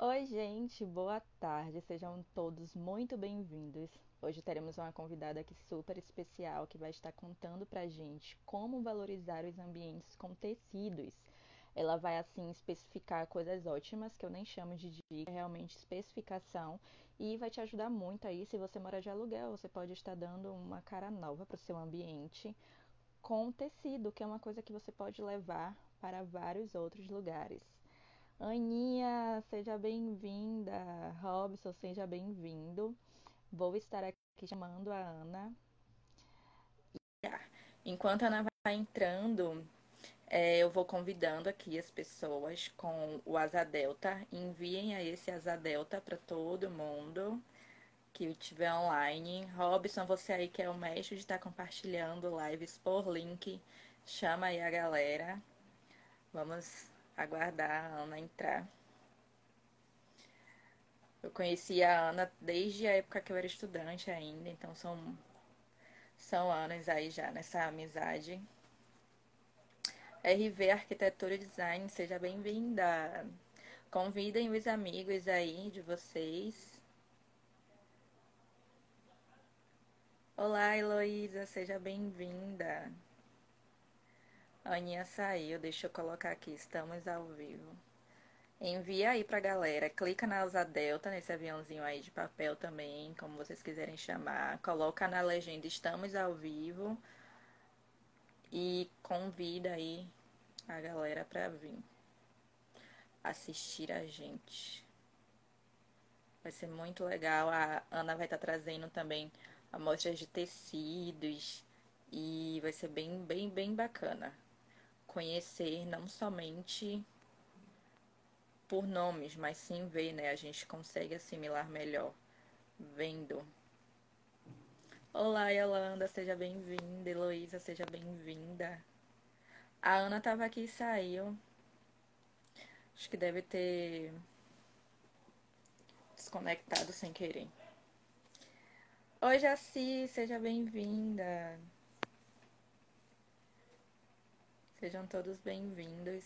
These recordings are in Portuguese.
Oi, gente, boa tarde. Sejam todos muito bem-vindos. Hoje teremos uma convidada aqui super especial que vai estar contando pra gente como valorizar os ambientes com tecidos. Ela vai assim especificar coisas ótimas que eu nem chamo de dica, é realmente especificação e vai te ajudar muito aí se você mora de aluguel, você pode estar dando uma cara nova para o seu ambiente com tecido, que é uma coisa que você pode levar para vários outros lugares. Aninha, seja bem-vinda. Robson, seja bem-vindo. Vou estar aqui chamando a Ana. Enquanto a Ana vai entrando, é, eu vou convidando aqui as pessoas com o Asa Delta. Enviem aí esse Asa Delta para todo mundo que estiver online. Robson, você aí que é o mestre de estar compartilhando lives por link, chama aí a galera. Vamos aguardar a Ana entrar. Eu conheci a Ana desde a época que eu era estudante ainda, então são, são anos aí já nessa amizade. RV Arquitetura e Design, seja bem-vinda. Convidem os amigos aí de vocês. Olá, Heloísa, seja bem-vinda. Aninha saiu, deixa eu colocar aqui, estamos ao vivo. Envia aí pra galera, clica na Asa Delta, nesse aviãozinho aí de papel também, como vocês quiserem chamar. Coloca na legenda, estamos ao vivo. E convida aí a galera pra vir assistir a gente. Vai ser muito legal. A Ana vai estar tá trazendo também amostras de tecidos e vai ser bem, bem, bem bacana conhecer não somente por nomes, mas sim ver, né? A gente consegue assimilar melhor vendo. Olá, Yolanda, seja bem-vinda. Heloísa, seja bem-vinda. A Ana estava aqui e saiu. Acho que deve ter desconectado sem querer. Oi, Jaci, seja bem-vinda. Sejam todos bem-vindos.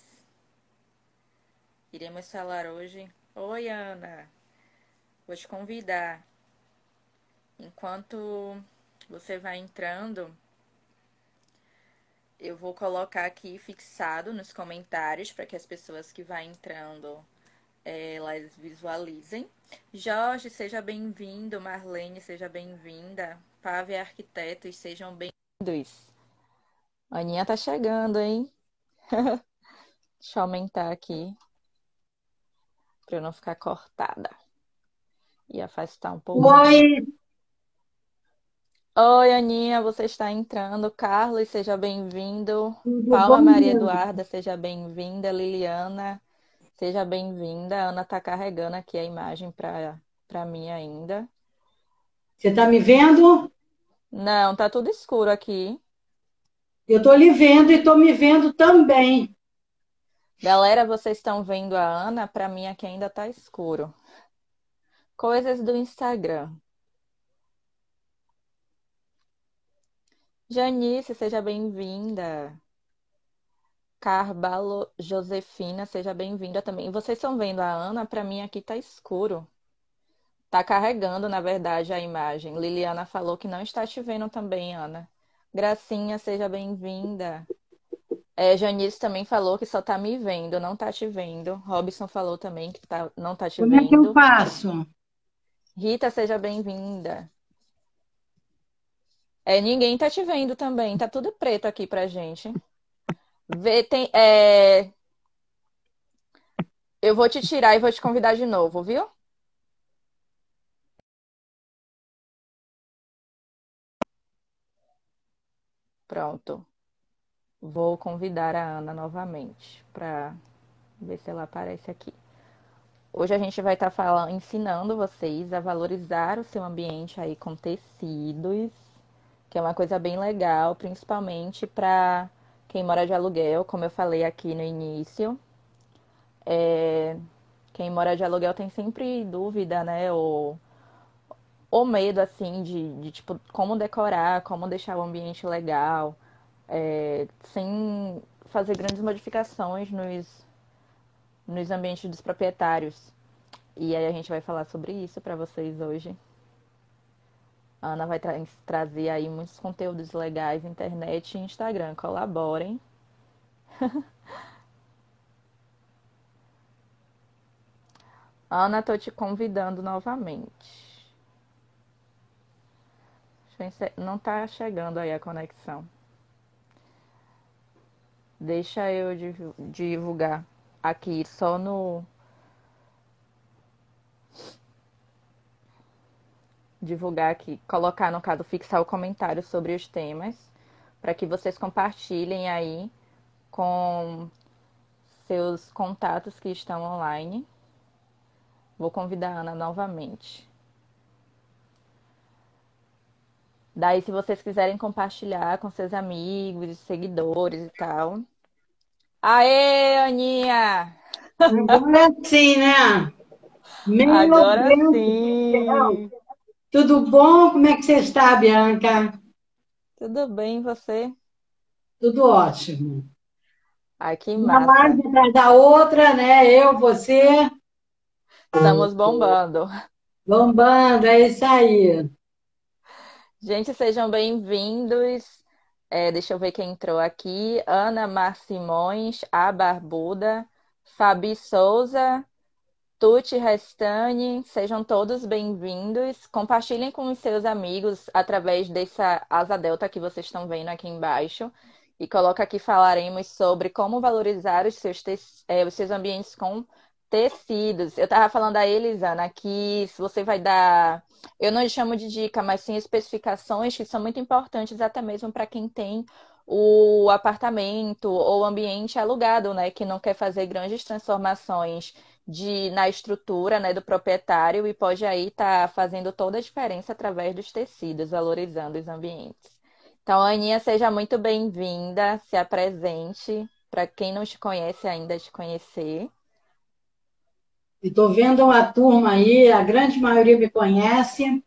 Iremos falar hoje. Oi, Ana. Vou te convidar. Enquanto você vai entrando, eu vou colocar aqui fixado nos comentários para que as pessoas que vão entrando é, elas visualizem. Jorge, seja bem-vindo. Marlene, seja bem-vinda. Pave Arquitetos, sejam bem-vindos. Aninha tá chegando, hein? Deixa eu aumentar aqui para eu não ficar cortada. E afastar um pouco. Oi! Oi, Aninha, você está entrando. Carlos, seja bem-vindo. Paula Maria Eduarda, seja bem-vinda. Liliana, seja bem-vinda. Ana está carregando aqui a imagem para mim ainda. Você está me vendo? Não, tá tudo escuro aqui. Eu estou lhe vendo e estou me vendo também. Galera, vocês estão vendo a Ana? Para mim aqui ainda está escuro. Coisas do Instagram. Janice, seja bem-vinda. Carbalo Josefina, seja bem-vinda também. Vocês estão vendo a Ana? Para mim aqui está escuro. Tá carregando, na verdade, a imagem. Liliana falou que não está te vendo também, Ana. Gracinha, seja bem-vinda. É, Janice também falou que só tá me vendo, não tá te vendo. Robson falou também que tá, não tá te Como vendo. Como é que eu faço? Rita, seja bem-vinda. É, ninguém tá te vendo também, tá tudo preto aqui pra gente. Vê, tem, é... Eu vou te tirar e vou te convidar de novo, viu? Pronto. Vou convidar a Ana novamente para ver se ela aparece aqui. Hoje a gente vai estar tá ensinando vocês a valorizar o seu ambiente aí com tecidos, que é uma coisa bem legal, principalmente para quem mora de aluguel, como eu falei aqui no início. É, quem mora de aluguel tem sempre dúvida, né? Ou o medo, assim, de, de, tipo, como decorar, como deixar o ambiente legal, é, sem fazer grandes modificações nos, nos ambientes dos proprietários. E aí a gente vai falar sobre isso para vocês hoje. A Ana vai tra trazer aí muitos conteúdos legais, internet e Instagram. Colaborem. Ana, tô te convidando novamente. Não tá chegando aí a conexão. Deixa eu divulgar aqui só no divulgar aqui, colocar no caso, fixar o comentário sobre os temas, para que vocês compartilhem aí com seus contatos que estão online. Vou convidar a Ana novamente. Daí, se vocês quiserem compartilhar com seus amigos, seguidores e tal. Aê, Aninha! Agora sim, né? Meu Agora Deus sim! Tudo bom? Como é que você está, Bianca? Tudo bem, você? Tudo ótimo. Ai, que Uma massa. live atrás da outra, né? Eu, você. Estamos bombando. Bombando, é isso aí. Gente, sejam bem-vindos. É, deixa eu ver quem entrou aqui. Ana Mar Simões, A Barbuda, Fabi Souza, Tuti Restani, sejam todos bem-vindos. Compartilhem com os seus amigos através dessa asa delta que vocês estão vendo aqui embaixo. E coloca aqui falaremos sobre como valorizar os seus, é, os seus ambientes com tecidos. Eu estava falando a eles, Ana, que se você vai dar, eu não chamo de dica, mas sim especificações que são muito importantes até mesmo para quem tem o apartamento ou ambiente alugado, né, que não quer fazer grandes transformações de, na estrutura né, do proprietário e pode aí estar tá fazendo toda a diferença através dos tecidos, valorizando os ambientes. Então, Aninha, seja muito bem-vinda, se apresente para quem não te conhece ainda te conhecer. Estou vendo uma turma aí, a grande maioria me conhece.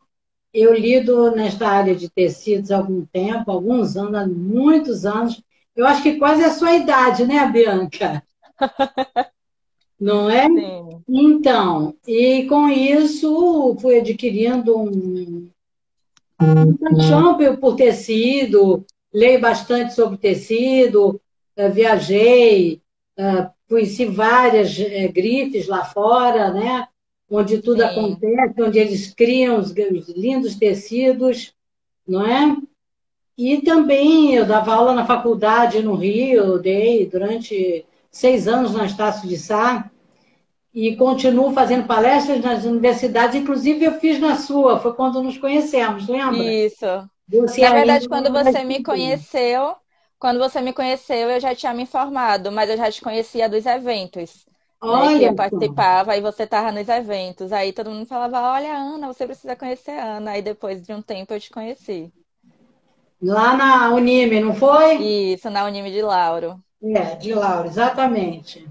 Eu lido nesta área de tecidos há algum tempo, alguns anos, muitos anos. Eu acho que quase a sua idade, né, Bianca? não é? Sim. Então, e com isso fui adquirindo um, um paixão por tecido, leio bastante sobre tecido, eh, viajei, eh, conheci várias eh, grifes lá fora, né? Onde tudo Sim. acontece, onde eles criam os, os lindos tecidos, não é? E também eu dava aula na faculdade no Rio, dei durante seis anos na Estácio de Sá, e continuo fazendo palestras nas universidades, inclusive eu fiz na sua, foi quando nos conhecemos, lembra? Isso. Você na verdade, quando você me conheceu, quando você me conheceu, eu já tinha me informado, mas eu já te conhecia dos eventos. Olha, né, que eu participava, e você estava nos eventos. Aí todo mundo falava: Olha, Ana, você precisa conhecer a Ana. Aí depois de um tempo eu te conheci. Lá na Unime, não foi? Isso, na Unime de Lauro. É, de Lauro, exatamente.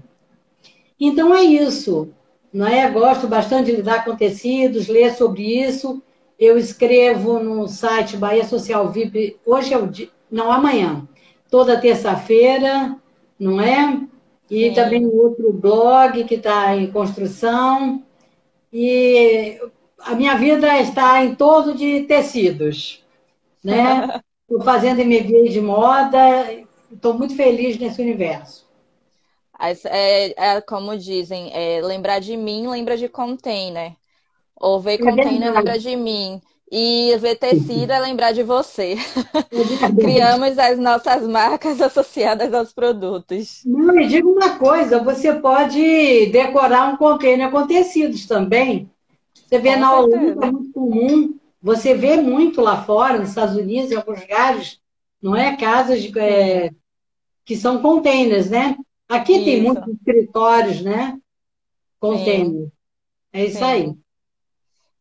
Então é isso. Não é? Gosto bastante de lidar com tecidos, ler sobre isso. Eu escrevo no site Bahia Social VIP, hoje é o dia, não, amanhã, toda terça-feira, não é? E Sim. também outro blog que está em construção. E a minha vida está em torno de tecidos, né? Estou fazendo MBA de moda, estou muito feliz nesse universo. É, é, como dizem, é, lembrar de mim lembra de container. Ou ver é container lembra de mim. E ver tecido é lembrar de você. Criamos as nossas marcas associadas aos produtos. Não, me diga uma coisa: você pode decorar um container com tecidos também. Você vê com na Holanda, é muito comum. Você vê muito lá fora, nos Estados Unidos, em alguns lugares, não é? Casas de, é, que são containers, né? Aqui isso. tem muitos escritórios, né? Container. É isso Sim. aí.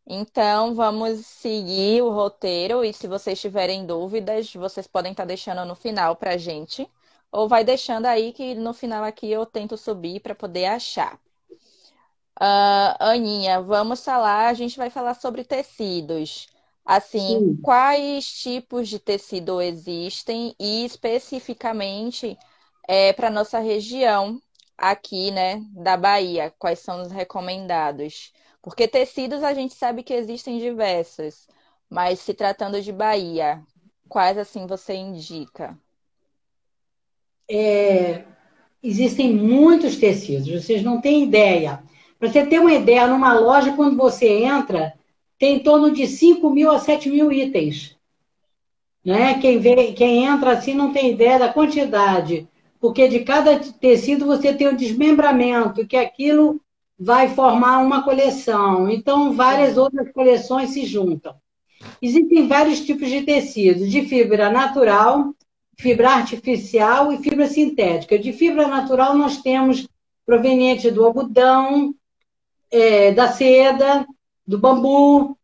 Então, vamos seguir o roteiro e se vocês tiverem dúvidas, vocês podem estar deixando no final para a gente. Ou vai deixando aí que no final aqui eu tento subir para poder achar. Uh, Aninha, vamos falar, a gente vai falar sobre tecidos. Assim, Sim. quais tipos de tecido existem e especificamente é, para nossa região, aqui, né, da Bahia, quais são os recomendados? Porque tecidos a gente sabe que existem diversos, mas se tratando de Bahia, quais assim você indica? É, existem muitos tecidos, vocês não têm ideia. Para você ter uma ideia, numa loja, quando você entra, tem em torno de 5 mil a 7 mil itens. Né? Quem, vê, quem entra assim não tem ideia da quantidade, porque de cada tecido você tem um desmembramento, que aquilo vai formar uma coleção. Então, várias outras coleções se juntam. Existem vários tipos de tecidos, de fibra natural, fibra artificial e fibra sintética. De fibra natural, nós temos proveniente do algodão, é, da seda, do bambu.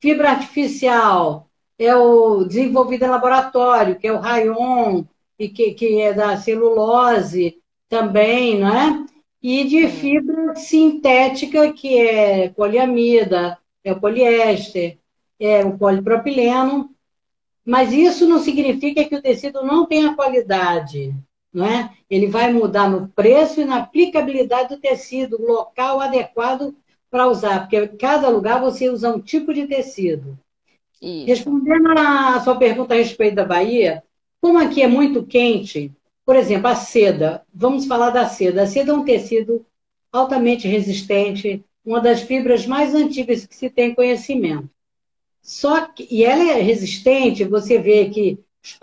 Fibra artificial é o desenvolvido em laboratório, que é o rayon, e que, que é da celulose também, não é? E de fibra sintética, que é poliamida, é o poliéster, é o polipropileno, mas isso não significa que o tecido não tenha qualidade, não é? Ele vai mudar no preço e na aplicabilidade do tecido, local adequado para usar, porque cada lugar você usa um tipo de tecido. Isso. Respondendo a sua pergunta a respeito da Bahia, como aqui é muito quente, por exemplo, a seda, vamos falar da seda. A seda é um tecido altamente resistente, uma das fibras mais antigas que se tem conhecimento. Só que, e ela é resistente, você vê que os,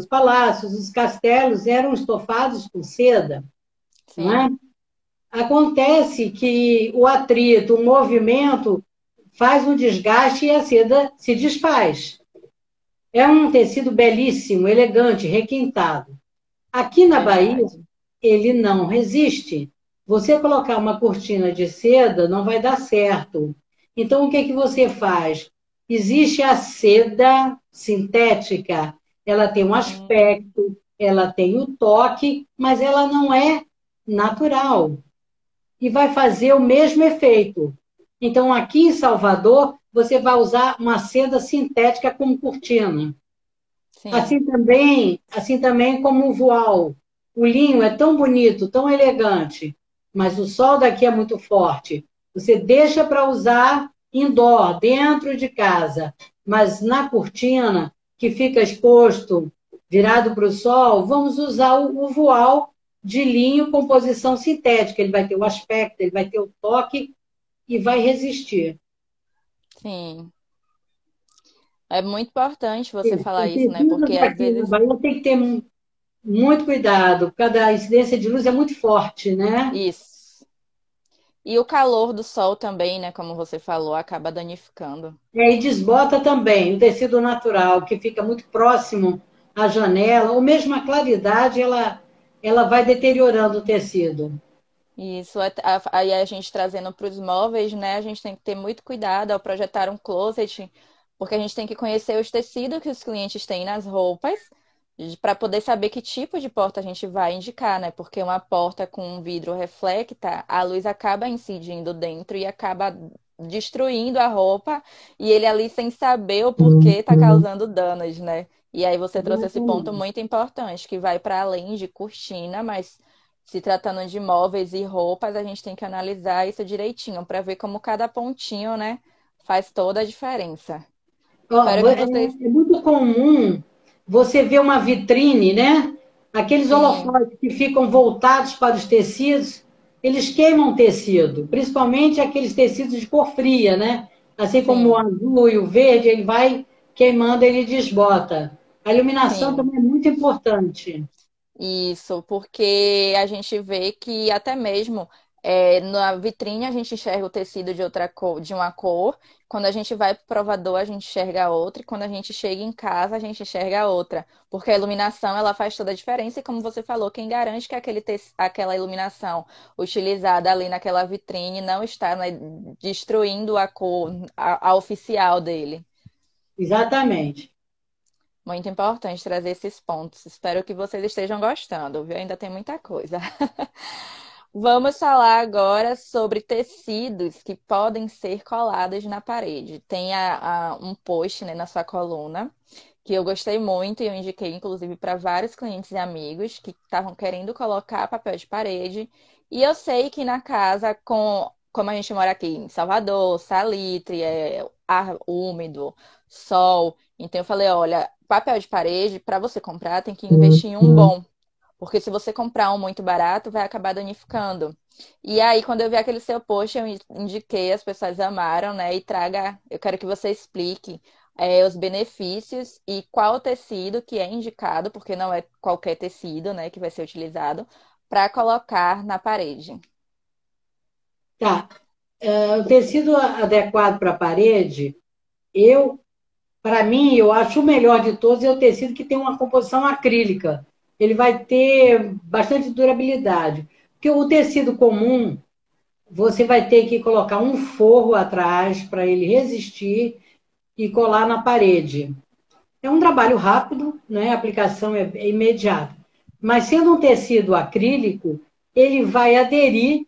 os palácios, os castelos eram estofados com seda. Não é? Acontece que o atrito, o movimento, faz um desgaste e a seda se desfaz. É um tecido belíssimo, elegante, requintado. Aqui na Bahia, ele não resiste. Você colocar uma cortina de seda não vai dar certo. Então, o que, é que você faz? Existe a seda sintética, ela tem um aspecto, ela tem o um toque, mas ela não é natural. E vai fazer o mesmo efeito. Então, aqui em Salvador, você vai usar uma seda sintética como cortina. Sim. Assim também, assim também como o voal. O linho é tão bonito, tão elegante, mas o sol daqui é muito forte. Você deixa para usar indoor, dentro de casa, mas na cortina, que fica exposto, virado para o sol, vamos usar o, o voal de linho composição sintética. Ele vai ter o aspecto, ele vai ter o toque e vai resistir. Sim. É muito importante você Sim, falar isso, né? Porque às vezes. Bahia tem que ter muito cuidado, porque a incidência de luz é muito forte, né? Isso. E o calor do sol também, né, como você falou, acaba danificando. É, e desbota também o tecido natural, que fica muito próximo à janela, ou mesmo a claridade, ela, ela vai deteriorando o tecido. Isso, aí a gente trazendo para os móveis, né, a gente tem que ter muito cuidado ao projetar um closet, porque a gente tem que conhecer os tecidos que os clientes têm nas roupas para poder saber que tipo de porta a gente vai indicar, né? Porque uma porta com um vidro reflecta, a luz acaba incidindo dentro e acaba destruindo a roupa e ele ali sem saber o porquê está uhum. causando danos, né? E aí você trouxe esse ponto muito importante, que vai para além de cortina, mas se tratando de móveis e roupas, a gente tem que analisar isso direitinho para ver como cada pontinho, né, faz toda a diferença. Oh, é, vocês... é muito comum você vê uma vitrine, né? Aqueles holofotes que ficam voltados para os tecidos, eles queimam tecido, principalmente aqueles tecidos de cor fria, né? Assim como Sim. o azul e o verde, ele vai queimando, ele desbota. A iluminação Sim. também é muito importante. Isso, porque a gente vê que até mesmo é, na vitrine a gente enxerga o tecido de outra cor, de uma cor. Quando a gente vai para o provador, a gente enxerga outra. E quando a gente chega em casa, a gente enxerga outra. Porque a iluminação ela faz toda a diferença. E como você falou, quem garante que aquele aquela iluminação utilizada ali naquela vitrine não está né, destruindo a cor, a, a oficial dele. Exatamente. Muito importante trazer esses pontos. Espero que vocês estejam gostando, viu? Ainda tem muita coisa. Vamos falar agora sobre tecidos que podem ser colados na parede. Tem a, a, um post né, na sua coluna que eu gostei muito e eu indiquei, inclusive, para vários clientes e amigos que estavam querendo colocar papel de parede. E eu sei que na casa, com, como a gente mora aqui em Salvador, salitre, é, ar úmido, sol. Então eu falei, olha, papel de parede, para você comprar, tem que investir em um bom. Porque se você comprar um muito barato, vai acabar danificando. E aí, quando eu vi aquele seu post, eu indiquei, as pessoas amaram, né? E traga, eu quero que você explique é, os benefícios e qual tecido que é indicado, porque não é qualquer tecido, né, que vai ser utilizado, para colocar na parede. Tá. Uh, o tecido adequado para a parede, eu, para mim, eu acho o melhor de todos é o tecido que tem uma composição acrílica. Ele vai ter bastante durabilidade. Porque o tecido comum, você vai ter que colocar um forro atrás para ele resistir e colar na parede. É um trabalho rápido, né? a aplicação é, imediata. Mas sendo um tecido acrílico, ele vai aderir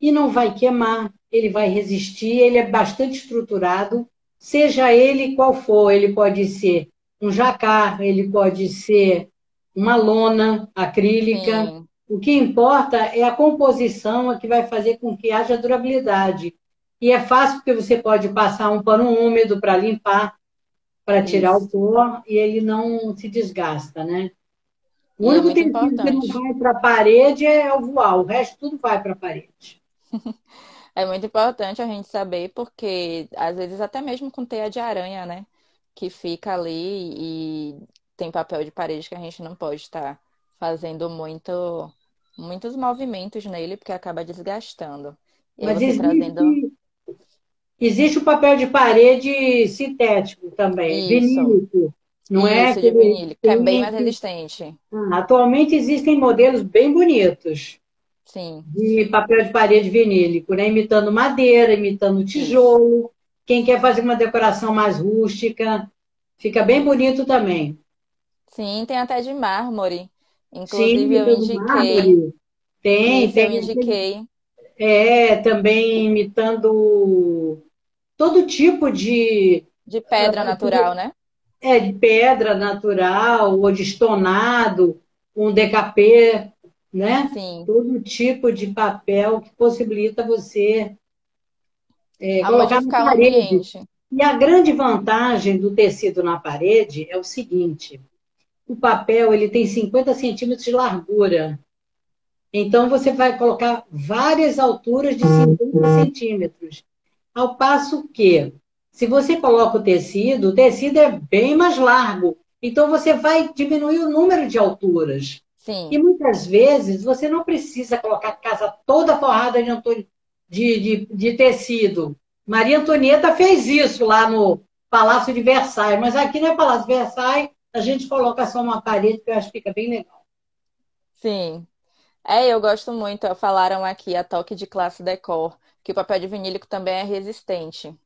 e não vai queimar, ele vai resistir, ele é bastante estruturado, seja ele qual for, ele pode ser um jacar, ele pode ser uma lona acrílica. Sim. O que importa é a composição que vai fazer com que haja durabilidade. E é fácil porque você pode passar um pano úmido para limpar, para tirar Isso. o pó, e ele não se desgasta, né? O único é tecido que não vai para a parede é o voal, o resto tudo vai para a parede. É muito importante a gente saber, porque às vezes até mesmo com teia de aranha, né? Que fica ali e tem papel de parede que a gente não pode estar fazendo muito, muitos movimentos nele, porque acaba desgastando. E Mas existe, trazendo... Existe o papel de parede sintético também, vinílico. Não é? Isso, é? de vinílico, que é bem mais resistente. Ah, atualmente existem modelos bem bonitos. Sim. De papel de parede vinílico, né? Imitando madeira, imitando tijolo. Isso. Quem quer fazer uma decoração mais rústica, fica bem bonito também. Sim, tem até de mármore. Inclusive, Sim, eu indiquei. Tem, tem. Eu indiquei. É, também imitando todo tipo de. De pedra uh, natural, né? É, de pedra natural, ou de estonado, um decapê, né? Sim. Todo tipo de papel que possibilita você é, colocar na parede. E a grande vantagem do tecido na parede é o seguinte: o papel ele tem 50 centímetros de largura. Então, você vai colocar várias alturas de 50 centímetros. Ao passo que, se você coloca o tecido, o tecido é bem mais largo. Então, você vai diminuir o número de alturas. Sim. E muitas vezes você não precisa colocar a casa toda forrada de, de, de, de tecido. Maria Antonieta fez isso lá no Palácio de Versailles, mas aqui no é Palácio de Versailles, a gente coloca só uma parede que eu acho que fica bem legal. Sim. É, eu gosto muito. Falaram aqui a toque de classe decor que o papel de vinílico também é resistente.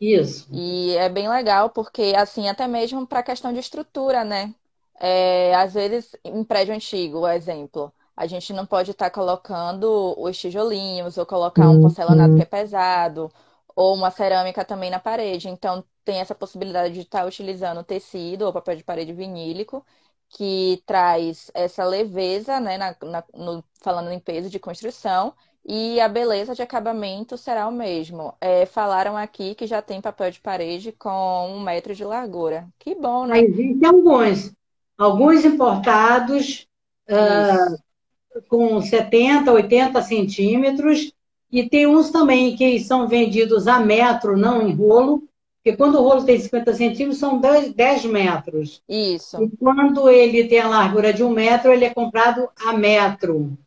Isso. E é bem legal porque, assim, até mesmo para a questão de estrutura, né? É, às vezes, em prédio antigo, exemplo, a gente não pode estar tá colocando os tijolinhos ou colocar um porcelanato que é pesado ou uma cerâmica também na parede. Então, tem essa possibilidade de estar tá utilizando tecido ou papel de parede vinílico que traz essa leveza, né, na, na, no, falando em peso de construção, e a beleza de acabamento será o mesmo. É, falaram aqui que já tem papel de parede com um metro de largura. Que bom, né? Existem alguns. Alguns importados uh, com 70, 80 centímetros. E tem uns também que são vendidos a metro, não em rolo. Porque quando o rolo tem 50 centímetros, são 10, 10 metros. Isso. E quando ele tem a largura de um metro, ele é comprado a metro.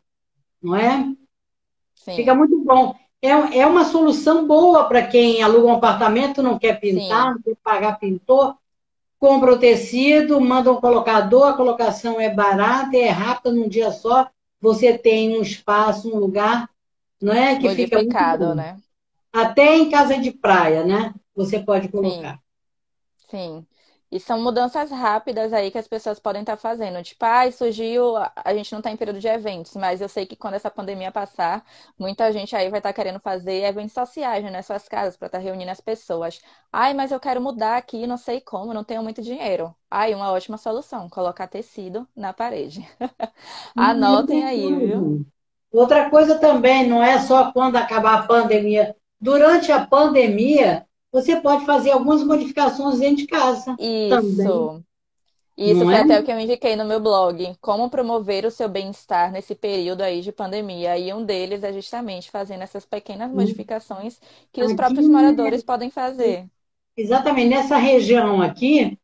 Não é? Sim. Fica muito bom. É, é uma solução boa para quem aluga um apartamento, não quer pintar, Sim. não quer pagar pintor, compra o tecido, manda um colocador, a colocação é barata, é rápida num dia só, você tem um espaço, um lugar, não é? Que fica muito né? Até em casa de praia, né? Você pode colocar. Sim. Sim. E são mudanças rápidas aí que as pessoas podem estar fazendo. Tipo, ah, surgiu, a gente não está em período de eventos, mas eu sei que quando essa pandemia passar, muita gente aí vai estar querendo fazer eventos sociais né, nas suas casas para estar reunindo as pessoas. Ai, mas eu quero mudar aqui, não sei como, não tenho muito dinheiro. Ai, uma ótima solução, colocar tecido na parede. Anotem aí, viu? Outra coisa também, não é só quando acabar a pandemia. Durante a pandemia, você pode fazer algumas modificações dentro de casa. Isso. Também. Isso Não foi é? até o que eu indiquei no meu blog. Como promover o seu bem-estar nesse período aí de pandemia. E um deles é justamente fazendo essas pequenas hum. modificações que os próprios moradores podem fazer. Exatamente. Nessa região aqui,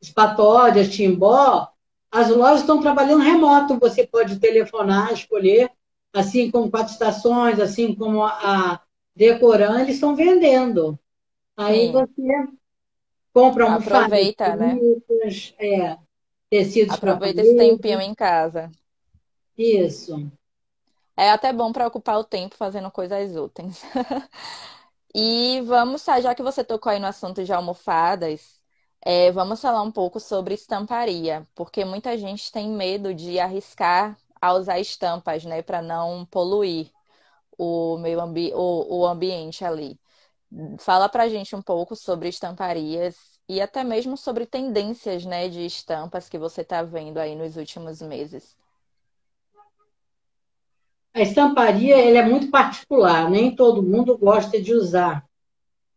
Espatódias, Timbó, as lojas estão trabalhando remoto. Você pode telefonar, escolher, assim como quatro estações, assim como a Decoran, eles estão vendendo. Aí Sim. você compra um Aproveita, né? É, tecidos Aproveita esse tempinho em casa. Isso. É até bom para ocupar o tempo fazendo coisas úteis. e vamos, já que você tocou aí no assunto de almofadas, é, vamos falar um pouco sobre estamparia, porque muita gente tem medo de arriscar a usar estampas, né, para não poluir o meio ambi o, o ambiente ali. Fala pra gente um pouco sobre estamparias e até mesmo sobre tendências, né, de estampas que você está vendo aí nos últimos meses. A estamparia ela é muito particular, nem todo mundo gosta de usar.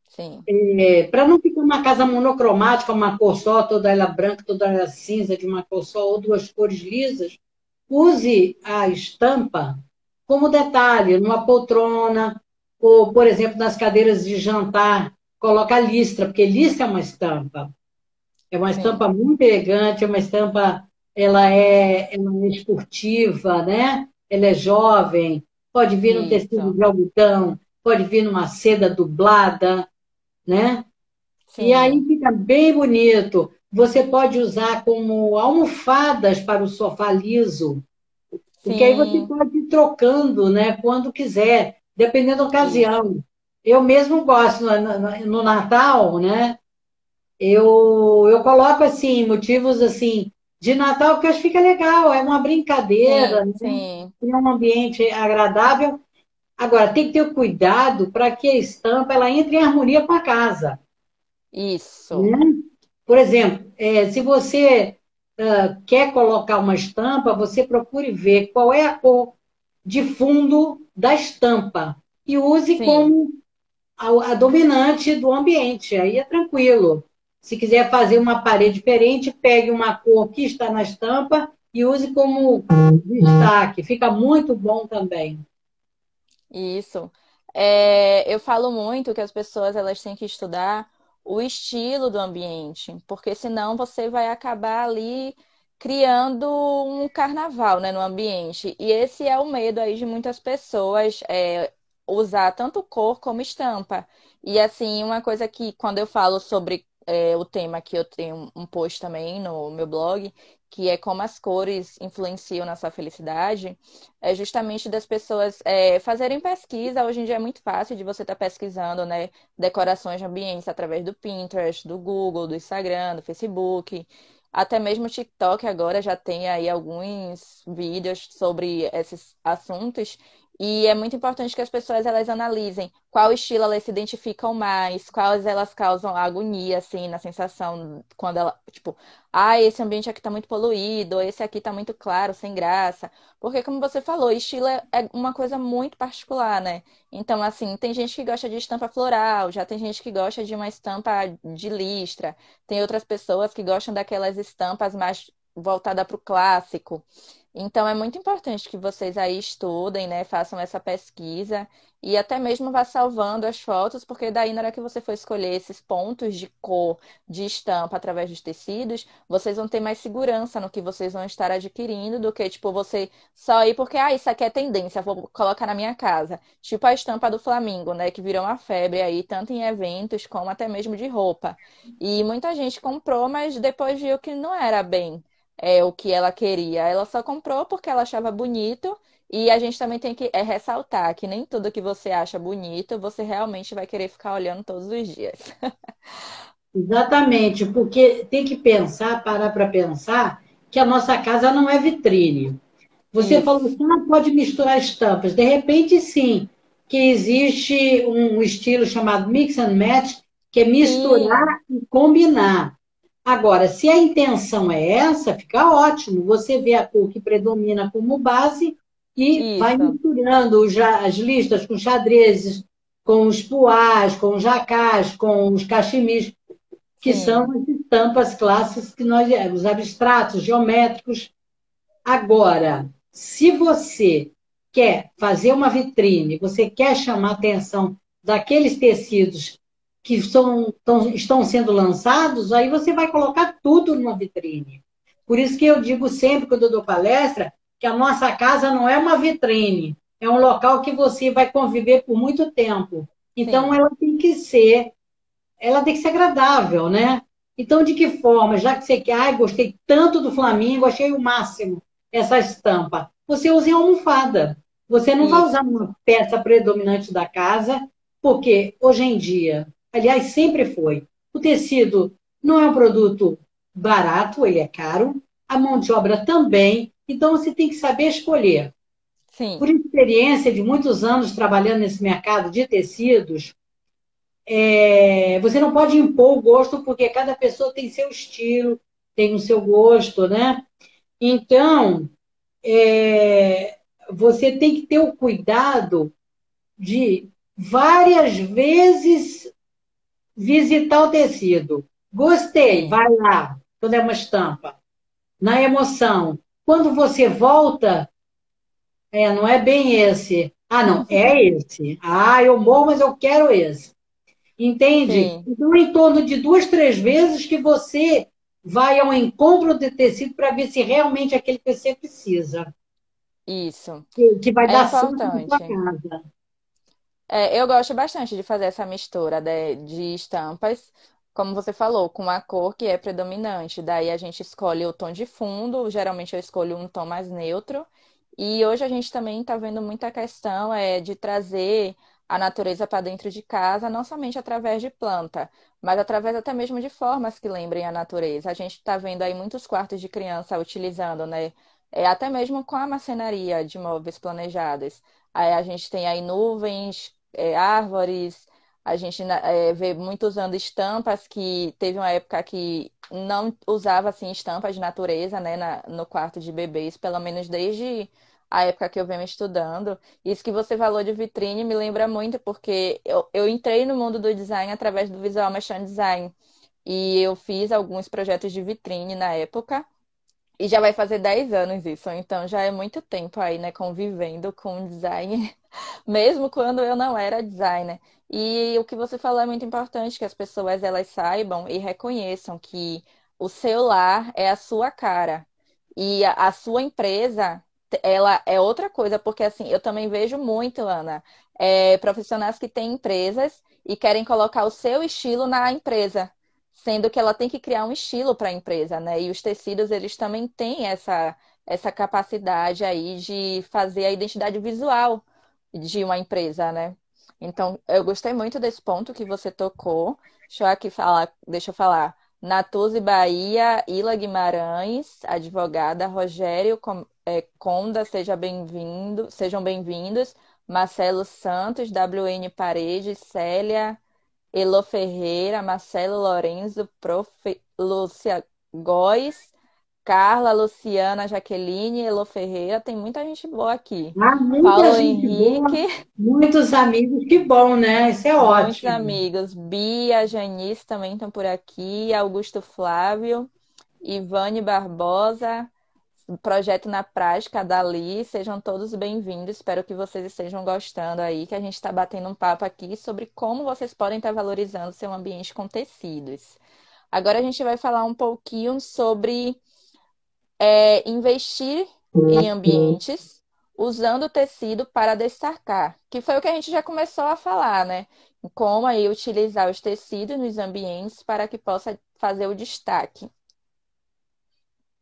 Sim. É, Para não ficar uma casa monocromática, uma cor só, toda ela branca, toda ela cinza, de uma cor só, ou duas cores lisas, use a estampa como detalhe, numa poltrona, ou, por exemplo, nas cadeiras de jantar, coloca listra, porque listra é uma estampa. É uma Sim. estampa muito elegante, é uma estampa, ela é, ela é esportiva, né? Ela é jovem, pode vir num tecido de algodão, pode vir numa seda dublada, né? Sim. E aí fica bem bonito. Você pode usar como almofadas para o sofá liso, porque aí você pode ir trocando, né? Quando quiser dependendo da ocasião. Eu mesmo gosto no, no, Natal, né? Eu, eu coloco assim, motivos assim, de Natal, porque eu acho que fica legal, é uma brincadeira, sim, né? é um ambiente agradável. Agora, tem que ter cuidado para que a estampa ela entre em harmonia com a casa. Isso. Né? Por exemplo, é, se você uh, quer colocar uma estampa, você procure ver qual é a cor de fundo da estampa e use Sim. como a, a, dominante do ambiente. Aí é tranquilo. Se quiser fazer uma parede diferente, pegue uma cor que está na estampa e use como destaque. Fica muito bom também. Isso. É, eu falo muito que as pessoas elas têm que estudar o estilo do ambiente, porque senão você vai acabar ali criando um carnaval, né, no ambiente. E esse é o medo aí de muitas pessoas é, usar tanto cor como estampa. E assim, uma coisa que quando eu falo sobre é, o tema que eu tenho um post também no meu blog, que é como as cores influenciam na sua felicidade, é justamente das pessoas é, fazerem pesquisa. Hoje em dia é muito fácil de você estar tá pesquisando, né, decorações de ambientes através do Pinterest, do Google, do Instagram, do Facebook. Até mesmo o TikTok agora já tem aí alguns vídeos sobre esses assuntos. E é muito importante que as pessoas elas analisem qual estilo elas se identificam mais, quais elas causam agonia, assim, na sensação, quando ela, tipo, ah, esse ambiente aqui tá muito poluído, esse aqui tá muito claro, sem graça. Porque, como você falou, estilo é, é uma coisa muito particular, né? Então, assim, tem gente que gosta de estampa floral, já tem gente que gosta de uma estampa de listra, tem outras pessoas que gostam daquelas estampas mais voltada para o clássico. Então é muito importante que vocês aí estudem, né, façam essa pesquisa e até mesmo vá salvando as fotos, porque daí na hora que você for escolher esses pontos de cor, de estampa através dos tecidos, vocês vão ter mais segurança no que vocês vão estar adquirindo do que tipo você só ir porque ah, isso aqui é tendência, vou colocar na minha casa. Tipo a estampa do Flamingo, né, que virou uma febre aí tanto em eventos como até mesmo de roupa. E muita gente comprou, mas depois viu que não era bem é, o que ela queria. Ela só comprou porque ela achava bonito. E a gente também tem que é, ressaltar que nem tudo que você acha bonito você realmente vai querer ficar olhando todos os dias. Exatamente, porque tem que pensar, parar para pensar que a nossa casa não é vitrine. Você Isso. falou que não pode misturar estampas. De repente, sim, que existe um estilo chamado mix and match, que é misturar sim. e combinar. Agora, se a intenção é essa, fica ótimo. Você vê a cor que predomina como base e Isso. vai misturando as listas com xadrezes, com os puás, com os jacás, com os cachimis, que Sim. são as estampas clássicas que nós, os abstratos, geométricos. Agora, se você quer fazer uma vitrine, você quer chamar a atenção daqueles tecidos que são, tão, estão sendo lançados, aí você vai colocar tudo numa vitrine. Por isso que eu digo sempre, quando eu dou palestra, que a nossa casa não é uma vitrine, é um local que você vai conviver por muito tempo. Então, Sim. ela tem que ser, ela tem que ser agradável, né? Então, de que forma, já que você quer, ai, gostei tanto do Flamengo, achei o máximo essa estampa, você usa em almofada. Você não Isso. vai usar uma peça predominante da casa, porque hoje em dia, aliás, sempre foi, o tecido não é um produto barato, ele é caro, a mão de obra também, então você tem que saber escolher. Sim. Por experiência de muitos anos trabalhando nesse mercado de tecidos, é, você não pode impor o gosto, porque cada pessoa tem seu estilo, tem o seu gosto, né? Então, é, você tem que ter o cuidado de várias vezes visitar o tecido. Gostei, vai lá, quando é uma estampa. Na emoção. Quando você volta, é, não é bem esse. Ah, não, é esse. Ah, eu morro, mas eu quero esse. Entende? Sim. Então, em torno de duas, três vezes que você vai ao encontro de tecido para ver se realmente é aquele que você precisa. Isso. Que, que vai é dar certo na sua casa. É, eu gosto bastante de fazer essa mistura de, de estampas, como você falou, com a cor que é predominante. Daí a gente escolhe o tom de fundo, geralmente eu escolho um tom mais neutro, e hoje a gente também está vendo muita questão é, de trazer a natureza para dentro de casa, não somente através de planta, mas através até mesmo de formas que lembrem a natureza. A gente está vendo aí muitos quartos de criança utilizando, né? É, até mesmo com a marcenaria de móveis planejados. Aí a gente tem aí nuvens, é, árvores, a gente é, vê muito usando estampas que teve uma época que não usava assim estampas de natureza, né, na, no quarto de bebês, pelo menos desde a época que eu venho estudando. Isso que você falou de vitrine me lembra muito, porque eu, eu entrei no mundo do design através do Visual Machine Design. E eu fiz alguns projetos de vitrine na época. E já vai fazer 10 anos isso, então já é muito tempo aí, né, convivendo com design, mesmo quando eu não era designer. E o que você falou é muito importante, que as pessoas elas saibam e reconheçam que o seu lar é a sua cara. E a, sua empresa ela é outra coisa, porque assim, eu também vejo muito, Ana, é, profissionais que têm empresas e querem colocar o seu estilo na empresa, sendo que ela tem que criar um estilo para a empresa, né? E os tecidos, eles também têm essa, essa capacidade aí de fazer a identidade visual de uma empresa, né? Então, eu gostei muito desse ponto que você tocou. Deixa eu aqui falar, deixa eu falar. Natuzzi Bahia, Ila Guimarães, advogada, Rogério é, Conda, seja bem-vindo, sejam bem-vindos. Marcelo Santos, WN Paredes, Célia, Elo Ferreira, Marcelo Lorenzo, Prof. Lúcia Góes, Carla, Luciana, Jaqueline, Elo Ferreira, tem muita gente boa aqui. Ah, Paulo Henrique. Boa. Muitos amigos, que bom, né? Isso é Muitos ótimo. Muitos amigos. Bia, Janice também estão por aqui, Augusto Flávio, Ivane Barbosa, projeto na prática dali. Sejam todos bem-vindos. Espero que vocês estejam gostando aí, que a gente está batendo um papo aqui sobre como vocês podem estar valorizando seu ambiente com tecidos. Agora a gente vai falar um pouquinho sobre é, investir em ambientes usando o tecido para destacar, que foi o que a gente já começou a falar, né? Como aí utilizar os tecidos nos ambientes para que possa fazer o destaque.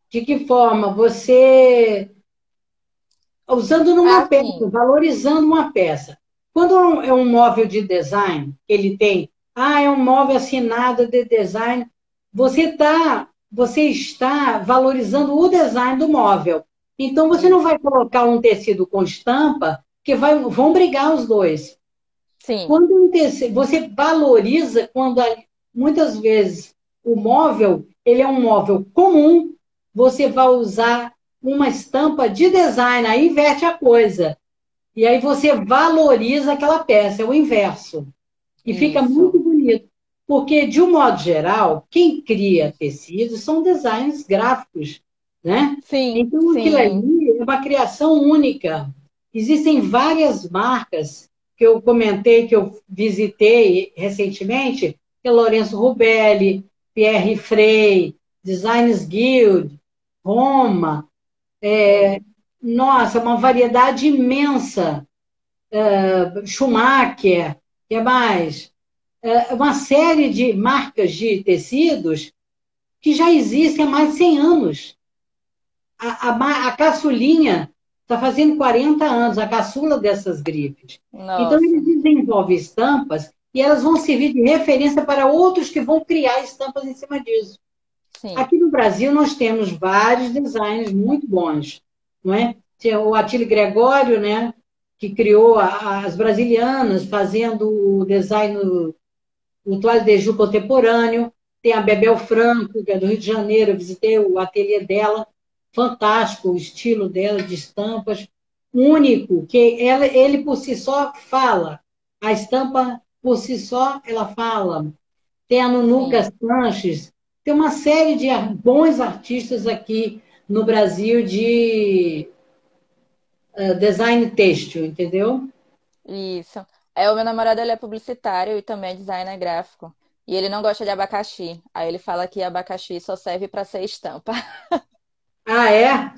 De que forma? Você usando numa peça, valorizando uma peça. Quando é um móvel de design, ele tem ah, é um móvel assinado de design. Você tá, você está valorizando o design do móvel. Então você não vai colocar um tecido com estampa que vai, vão brigar os dois. Sim. Quando um tecido, você valoriza quando muitas vezes o móvel ele é um móvel comum, você vai usar uma estampa de design, aí inverte a coisa. E aí você valoriza aquela peça, é o inverso. E Isso. fica muito bonito. Porque, de um modo geral, quem cria tecidos são designs gráficos, né? Sim, então, sim. aquilo ali é uma criação única. Existem várias marcas que eu comentei, que eu visitei recentemente, que é Lourenço Rubelli, Pierre Frey, Designers Guild, Roma, é, nossa, uma variedade imensa. É, Schumacher, que é mais? É, uma série de marcas de tecidos que já existem há mais de 100 anos. A, a, a caçulinha está fazendo 40 anos, a caçula dessas grifes. Nossa. Então, eles desenvolvem estampas e elas vão servir de referência para outros que vão criar estampas em cima disso. Sim. Aqui no Brasil, nós temos vários designs muito bons não é? O Atílio Gregório, né, que criou as brasilianas, fazendo o design, o toalho de Ju contemporâneo. Tem a Bebel Franco, que é do Rio de Janeiro, eu visitei o ateliê dela, fantástico o estilo dela de estampas, único, que ela, ele por si só fala. A estampa por si só, ela fala. Tem a Nunuca Sanches, tem uma série de bons artistas aqui no Brasil de uh, design têxtil, entendeu? Isso. É, o meu namorado ele é publicitário e também é designer gráfico. E ele não gosta de abacaxi. Aí ele fala que abacaxi só serve para ser estampa. Ah, é?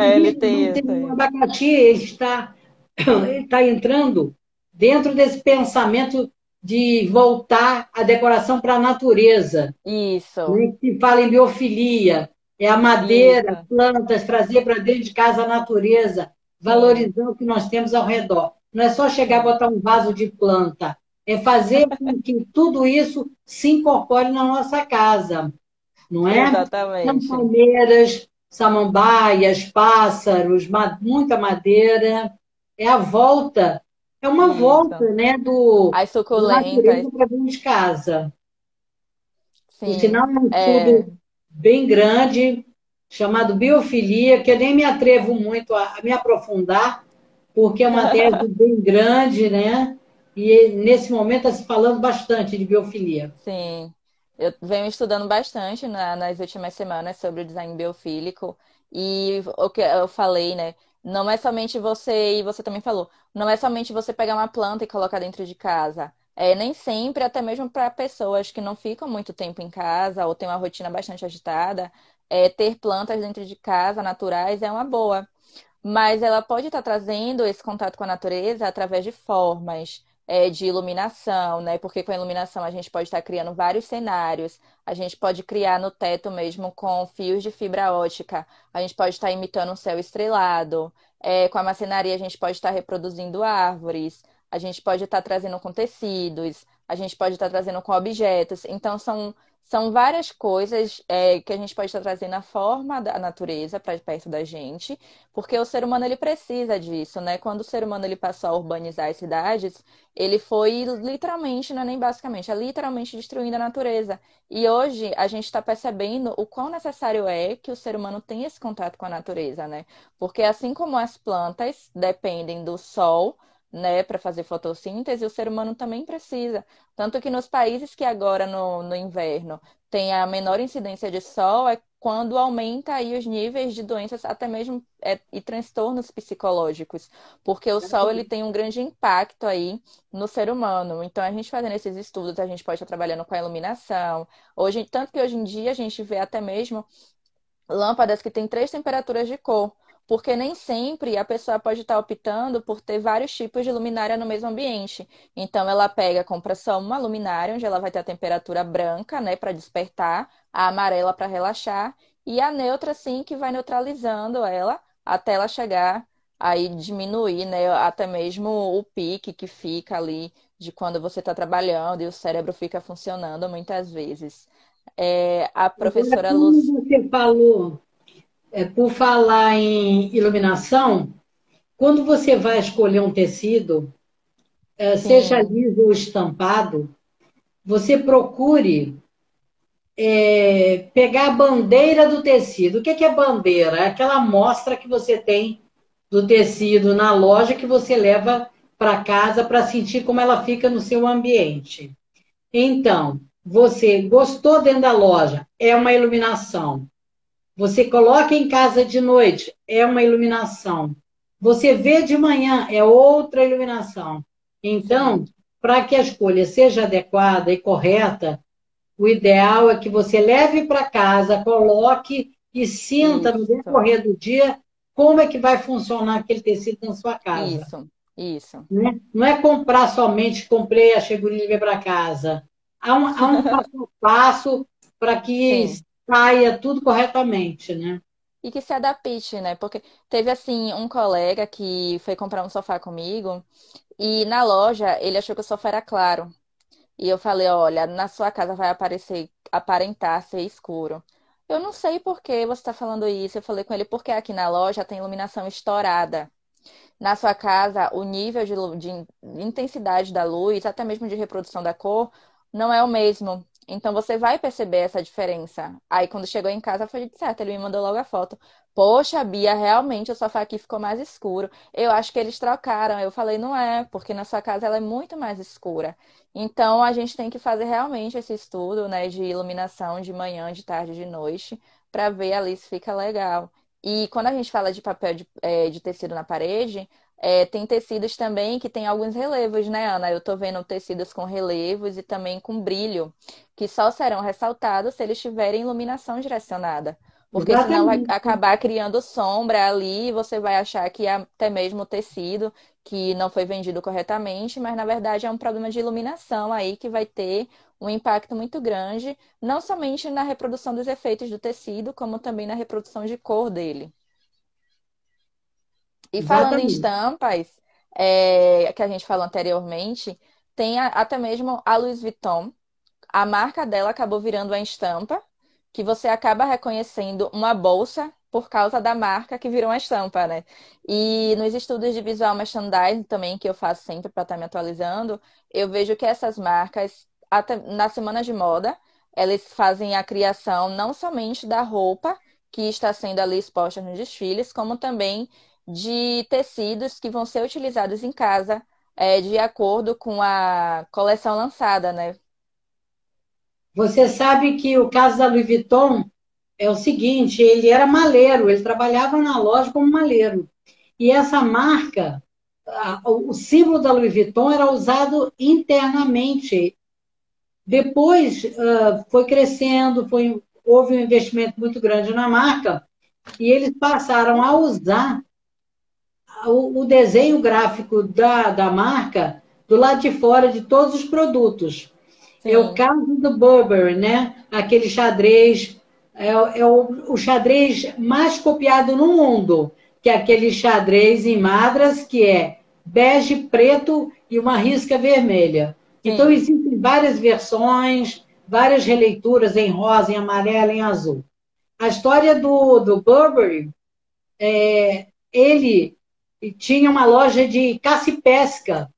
é ele tem isso. O abacaxi está, está entrando dentro desse pensamento de voltar a decoração para a natureza. Isso. Né? Que fala em biofilia é a madeira, Isso. plantas, trazer para dentro de casa a natureza, valorizando o que nós temos ao redor. Não é só chegar e botar um vaso de planta, é fazer com que tudo isso se incorpore na nossa casa, não é? Exatamente. São palmeiras, samambaias, pássaros, muita madeira. É a volta, é uma volta, né, do, As suculentas. para dentro de casa. Sim. O sinal é um é bem grande, chamado biofilia, que eu nem me atrevo muito a, a me aprofundar, porque é uma tese bem grande, né? E nesse momento está se falando bastante de biofilia. Sim. Eu venho estudando bastante na, nas últimas semanas sobre o design biofílico. E o que eu falei, né? Não é somente você, e você também falou, não é somente você pegar uma planta e colocar dentro de casa. É, nem sempre, até mesmo para pessoas que não ficam muito tempo em casa ou têm uma rotina bastante agitada, é, ter plantas dentro de casa naturais é uma boa. Mas ela pode estar trazendo esse contato com a natureza através de formas, é, de iluminação, né? Porque com a iluminação a gente pode estar criando vários cenários. A gente pode criar no teto mesmo com fios de fibra ótica. A gente pode estar imitando um céu estrelado. É, com a macenaria a gente pode estar reproduzindo árvores a gente pode estar trazendo com tecidos, a gente pode estar trazendo com objetos. Então, são, são várias coisas é, que a gente pode estar trazendo a forma da natureza para perto da gente, porque o ser humano ele precisa disso, né? Quando o ser humano ele passou a urbanizar as cidades, ele foi literalmente, não é nem basicamente, é literalmente destruindo a natureza. E hoje a gente está percebendo o quão necessário é que o ser humano tenha esse contato com a natureza, né? Porque assim como as plantas dependem do sol, né, para fazer fotossíntese, o ser humano também precisa. Tanto que nos países que agora no, no inverno tem a menor incidência de sol, é quando aumenta aí os níveis de doenças, até mesmo é, e transtornos psicológicos, porque o sol ele tem um grande impacto aí no ser humano. Então a gente fazendo esses estudos, a gente pode estar trabalhando com a iluminação. Hoje, tanto que hoje em dia a gente vê até mesmo lâmpadas que têm três temperaturas de cor porque nem sempre a pessoa pode estar optando por ter vários tipos de luminária no mesmo ambiente. Então ela pega, compra só uma luminária onde ela vai ter a temperatura branca, né, para despertar, a amarela para relaxar e a neutra sim que vai neutralizando ela até ela chegar aí diminuir, né, até mesmo o pique que fica ali de quando você está trabalhando e o cérebro fica funcionando muitas vezes. É, a professora Luz. Você falou, é, por falar em iluminação, quando você vai escolher um tecido, é, seja liso ou estampado, você procure é, pegar a bandeira do tecido. O que é bandeira? É aquela amostra que você tem do tecido na loja que você leva para casa para sentir como ela fica no seu ambiente. Então, você gostou dentro da loja, é uma iluminação. Você coloca em casa de noite, é uma iluminação. Você vê de manhã, é outra iluminação. Então, para que a escolha seja adequada e correta, o ideal é que você leve para casa, coloque e sinta no decorrer do dia como é que vai funcionar aquele tecido na sua casa. Isso, isso. Né? Não é comprar somente, comprei a chegurinha e levei para casa. Há um, há um passo a passo para que Sim. Saia tudo corretamente, né? E que se adapte, né? Porque teve, assim, um colega que foi comprar um sofá comigo e na loja ele achou que o sofá era claro. E eu falei, olha, na sua casa vai aparecer, aparentar ser escuro. Eu não sei por que você está falando isso. Eu falei com ele, porque aqui na loja tem iluminação estourada. Na sua casa, o nível de, de intensidade da luz, até mesmo de reprodução da cor, não é o mesmo. Então você vai perceber essa diferença. Aí quando chegou em casa foi de certo, ele me mandou logo a foto. Poxa, Bia, realmente o sofá aqui ficou mais escuro. Eu acho que eles trocaram. Eu falei, não é, porque na sua casa ela é muito mais escura. Então a gente tem que fazer realmente esse estudo, né, de iluminação de manhã, de tarde, de noite, para ver ali se fica legal. E quando a gente fala de papel de, é, de tecido na parede, é, tem tecidos também que tem alguns relevos, né, Ana? Eu estou vendo tecidos com relevos e também com brilho, que só serão ressaltados se eles tiverem iluminação direcionada. Porque Exatamente. senão vai acabar criando sombra ali e você vai achar que é até mesmo o tecido que não foi vendido corretamente, mas na verdade é um problema de iluminação aí que vai ter um impacto muito grande, não somente na reprodução dos efeitos do tecido, como também na reprodução de cor dele. E falando em estampas, é, que a gente falou anteriormente, tem a, até mesmo a Louis Vuitton. A marca dela acabou virando uma estampa que você acaba reconhecendo uma bolsa por causa da marca que virou uma estampa, né? E nos estudos de visual merchandising também, que eu faço sempre para estar tá me atualizando, eu vejo que essas marcas, até na semana de moda, elas fazem a criação não somente da roupa que está sendo ali exposta nos desfiles, como também de tecidos que vão ser utilizados em casa é, de acordo com a coleção lançada, né? Você sabe que o caso da Louis Vuitton é o seguinte, ele era maleiro, ele trabalhava na loja como maleiro. E essa marca, o símbolo da Louis Vuitton era usado internamente. Depois foi crescendo, foi, houve um investimento muito grande na marca, e eles passaram a usar o, o desenho gráfico da, da marca do lado de fora de todos os produtos. Sim. É o caso do Burberry, né? Aquele xadrez, é, é o, o, xadrez mais copiado no mundo, que é aquele xadrez em madras, que é bege, preto e uma risca vermelha. Sim. Então, existem várias versões, várias releituras em rosa, em amarelo, em azul. A história do, do Burberry, é, ele tinha uma loja de caça e pesca.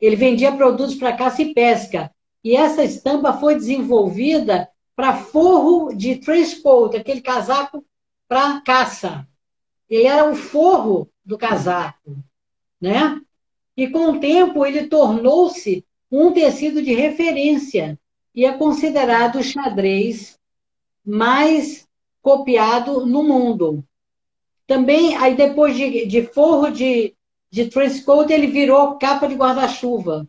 Ele vendia produtos para caça e pesca. E essa estampa foi desenvolvida para forro de trenchcoat, aquele casaco para caça. Ele era o forro do casaco, né? E com o tempo ele tornou-se um tecido de referência e é considerado o xadrez mais copiado no mundo. Também, aí depois de, de forro de, de trenchcoat, ele virou capa de guarda-chuva.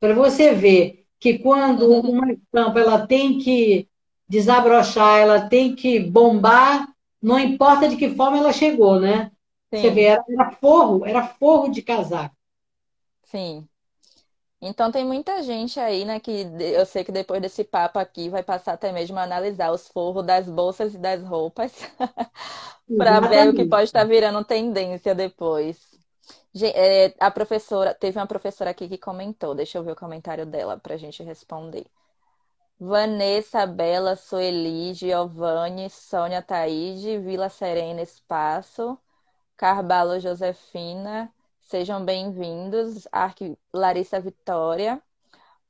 Para você ver que quando uma estampa ela tem que desabrochar, ela tem que bombar, não importa de que forma ela chegou, né? Sim. Você vê, era, era forro, era forro de casaco. Sim. Então tem muita gente aí, né, que eu sei que depois desse papo aqui vai passar até mesmo a analisar os forros das bolsas e das roupas para ver o que pode estar Exatamente. virando tendência depois. É, A professora, teve uma professora aqui que comentou, deixa eu ver o comentário dela para a gente responder. Vanessa, Bela, Sueli, Giovanni, Sônia, Taíde, Vila Serena, Espaço, Carvalho, Josefina, sejam bem-vindos. Arqui, Larissa Vitória.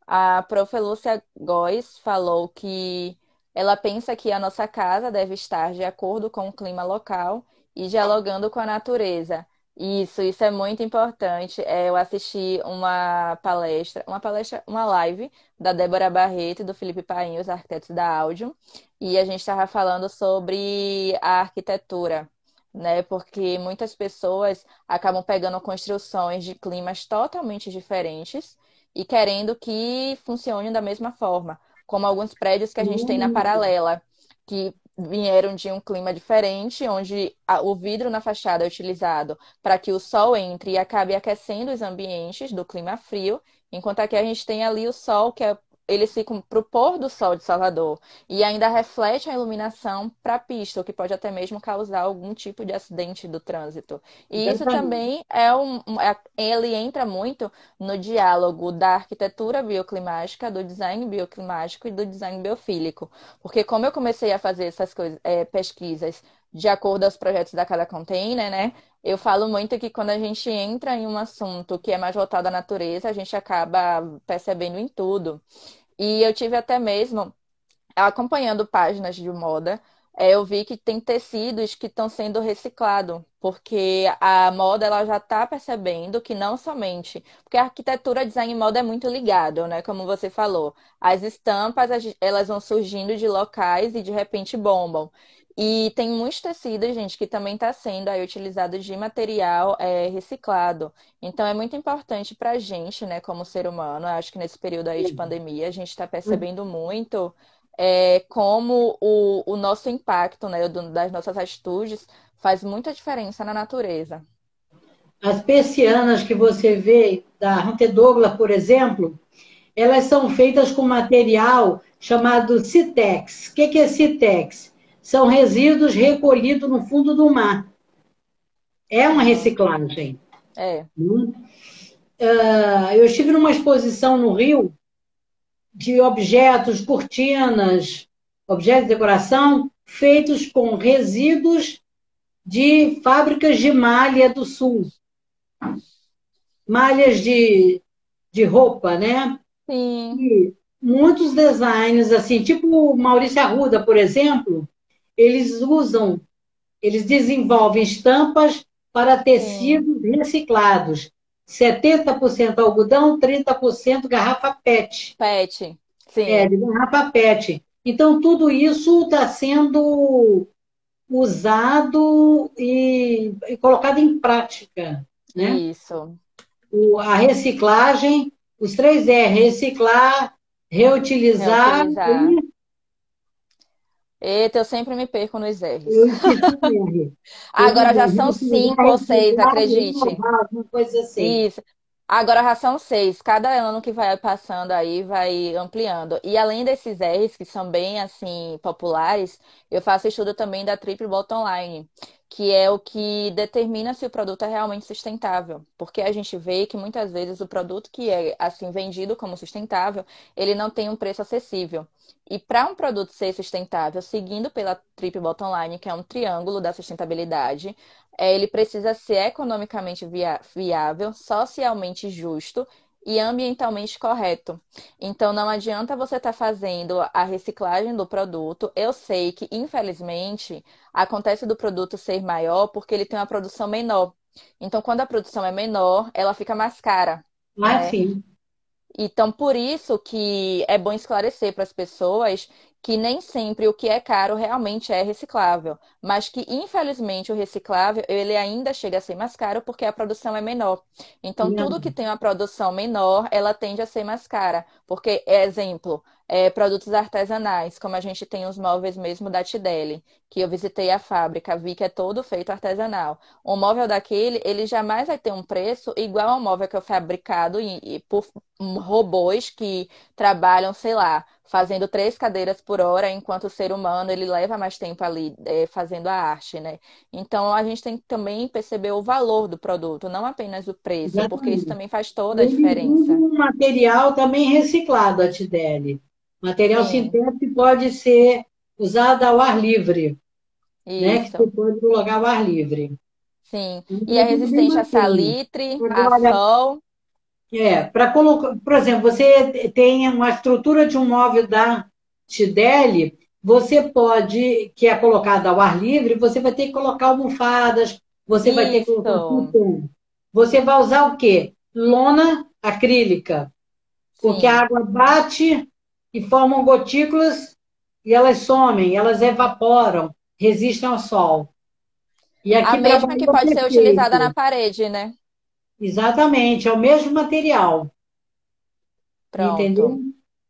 A prof. Lúcia Góes falou que ela pensa que a nossa casa deve estar de acordo com o clima local e dialogando com a natureza. Isso, isso é muito importante. É, eu assisti uma palestra, uma palestra, uma live da Débora Barreto e do Felipe Paim, os arquitetos da Áudio, e a gente estava falando sobre a arquitetura, né? Porque muitas pessoas acabam pegando construções de climas totalmente diferentes e querendo que funcionem da mesma forma, como alguns prédios que a gente tem na paralela, que vieram de um clima diferente, onde a- o vidro na fachada é utilizado para que o sol entre e acabe aquecendo os ambientes do clima frio, enquanto aqui a gente tem ali o sol que é Eles ficam para o pôr do sol de Salvador e ainda reflete a iluminação para a pista, o que pode até mesmo causar algum tipo de acidente do trânsito. E isso também é um, um- é- ele entra muito no diálogo da arquitetura bioclimática, do design bioclimático e do design biofílico. Porque como eu comecei a fazer essas coisas, é, pesquisas de acordo aos projetos da Cada Container, né? Eu falo muito que quando a gente entra em um assunto que é mais voltado à natureza, a gente acaba percebendo em tudo. E eu tive até mesmo acompanhando páginas de moda, é, eu vi que tem tecidos que estão sendo reciclados, porque a moda ela já está percebendo que não somente, porque a arquitetura, design e moda é muito ligado, né? Como você falou, as estampas as- elas vão surgindo de locais e de repente bombam. E tem muitos tecidos, gente, que também está sendo aí utilizado de material é, reciclado. Então é muito importante para a gente, né, como ser humano. Eu acho que nesse período aí de pandemia a gente está percebendo muito é, como o, o nosso impacto, né, das nossas atitudes faz muita diferença na natureza. As persianas que você vê da Hunter Douglas, por exemplo, elas são feitas com material chamado Citex. O que que é Citex? São resíduos recolhidos no fundo do mar. É uma Hum, reciclagem. é, né? Ah, Eu estive numa exposição no Rio de objetos, cortinas, objetos de decoração feitos com resíduos de fábricas de malha do sul, malhas de, de roupa, né? sim, E muitos designs, assim, tipo Maurício Arruda, por exemplo, eles usam, eles desenvolvem estampas para sim, tecidos reciclados. 70% algodão, 30% garrafa PET. pet, É, sim, de garrafa PET. Então, tudo isso está sendo usado e, e colocado em prática, né? isso, O- a reciclagem, os três R, reciclar, reutilizar reutilizar. e Eita, eu sempre me perco nos R's. Agora já são cinco ou seis, acredite. coisa assim. Isso. Agora já são seis. Cada ano que vai passando aí vai ampliando. E além desses R's, que são bem assim populares, eu faço estudo também da Triple Bottom Line, que é o que determina se o produto é realmente sustentável. Porque a gente vê que muitas vezes o produto que é assim vendido como sustentável, ele não tem um preço acessível. E para um produto ser sustentável, seguindo pela Triple Bottom Line, que é um triângulo da sustentabilidade, é, ele precisa ser economicamente viável, socialmente justo e ambientalmente correto. Então, não adianta você estar fazendo a reciclagem do produto. Eu sei que, infelizmente, acontece do produto ser maior porque ele tem uma produção menor. Então, quando a produção é menor, ela fica mais cara, Ah, né? sim. Então, por isso que é bom esclarecer para as pessoas que nem sempre o que é caro realmente é reciclável, mas que infelizmente o reciclável ele ainda chega a ser mais caro porque a produção é menor. Então, tudo que tem uma produção menor, ela tende a ser mais cara, porque, exemplo, é, produtos artesanais, como a gente tem os móveis mesmo da Tidele, que eu visitei a fábrica, vi que é todo feito artesanal. Um móvel daquele, ele jamais vai ter um preço igual ao móvel que é fabricado por robôs que trabalham, sei lá, fazendo três cadeiras por hora, enquanto o ser humano ele leva mais tempo ali é, fazendo a arte, né? Então a gente tem que também perceber o valor do produto, não apenas o preço, Exatamente. porque isso também faz toda a diferença. Um material também reciclado, a Tideli. Material Sim. sintético pode ser usado ao ar livre. Isso. Né? Que você pode colocar ao ar livre. Sim. Então, e é resistente a salitre, a sol. É, para colocar, por exemplo, você tem uma estrutura de um móvel da Tideli, você pode, que é colocada ao ar livre, você vai ter que colocar almofadas, você Isso. vai ter que colocar Você vai usar o quê? Lona acrílica. Porque Sim. a água bate e formam gotículas e elas somem, elas evaporam, resistem ao sol. E aqui a mesma que pode ser utilizada na parede, né? Exatamente, é o mesmo material. Pronto. Entendeu?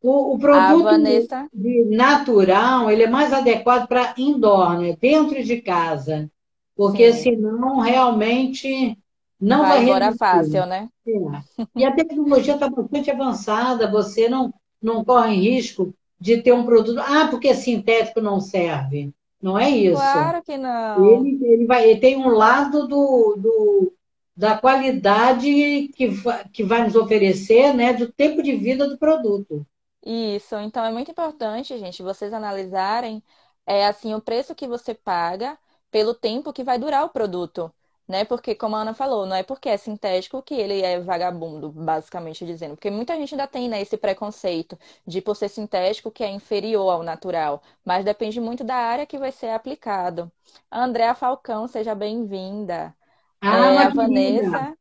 O, o produto Vanessa... natural, ele é mais adequado para indoor, né? dentro de casa. Porque Sim. senão realmente não vai, vai embora fácil, né? É. E a tecnologia está bastante avançada, você não, não corre risco de ter um produto. Ah, porque sintético não serve. Não é isso. Claro que não. Ele, ele, vai, ele tem um lado do, do, da qualidade que, que vai nos oferecer, né, do tempo de vida do produto. Isso, então é muito importante, gente, vocês analisarem é assim o preço que você paga pelo tempo que vai durar o produto, né? Porque como a Ana falou, não é porque é sintético que ele é vagabundo, basicamente dizendo, porque muita gente ainda tem, né, esse preconceito de por ser sintético que é inferior ao natural, mas depende muito da área que vai ser aplicado. Andréa Falcão, seja bem-vinda. Ah, é, a Vanessa,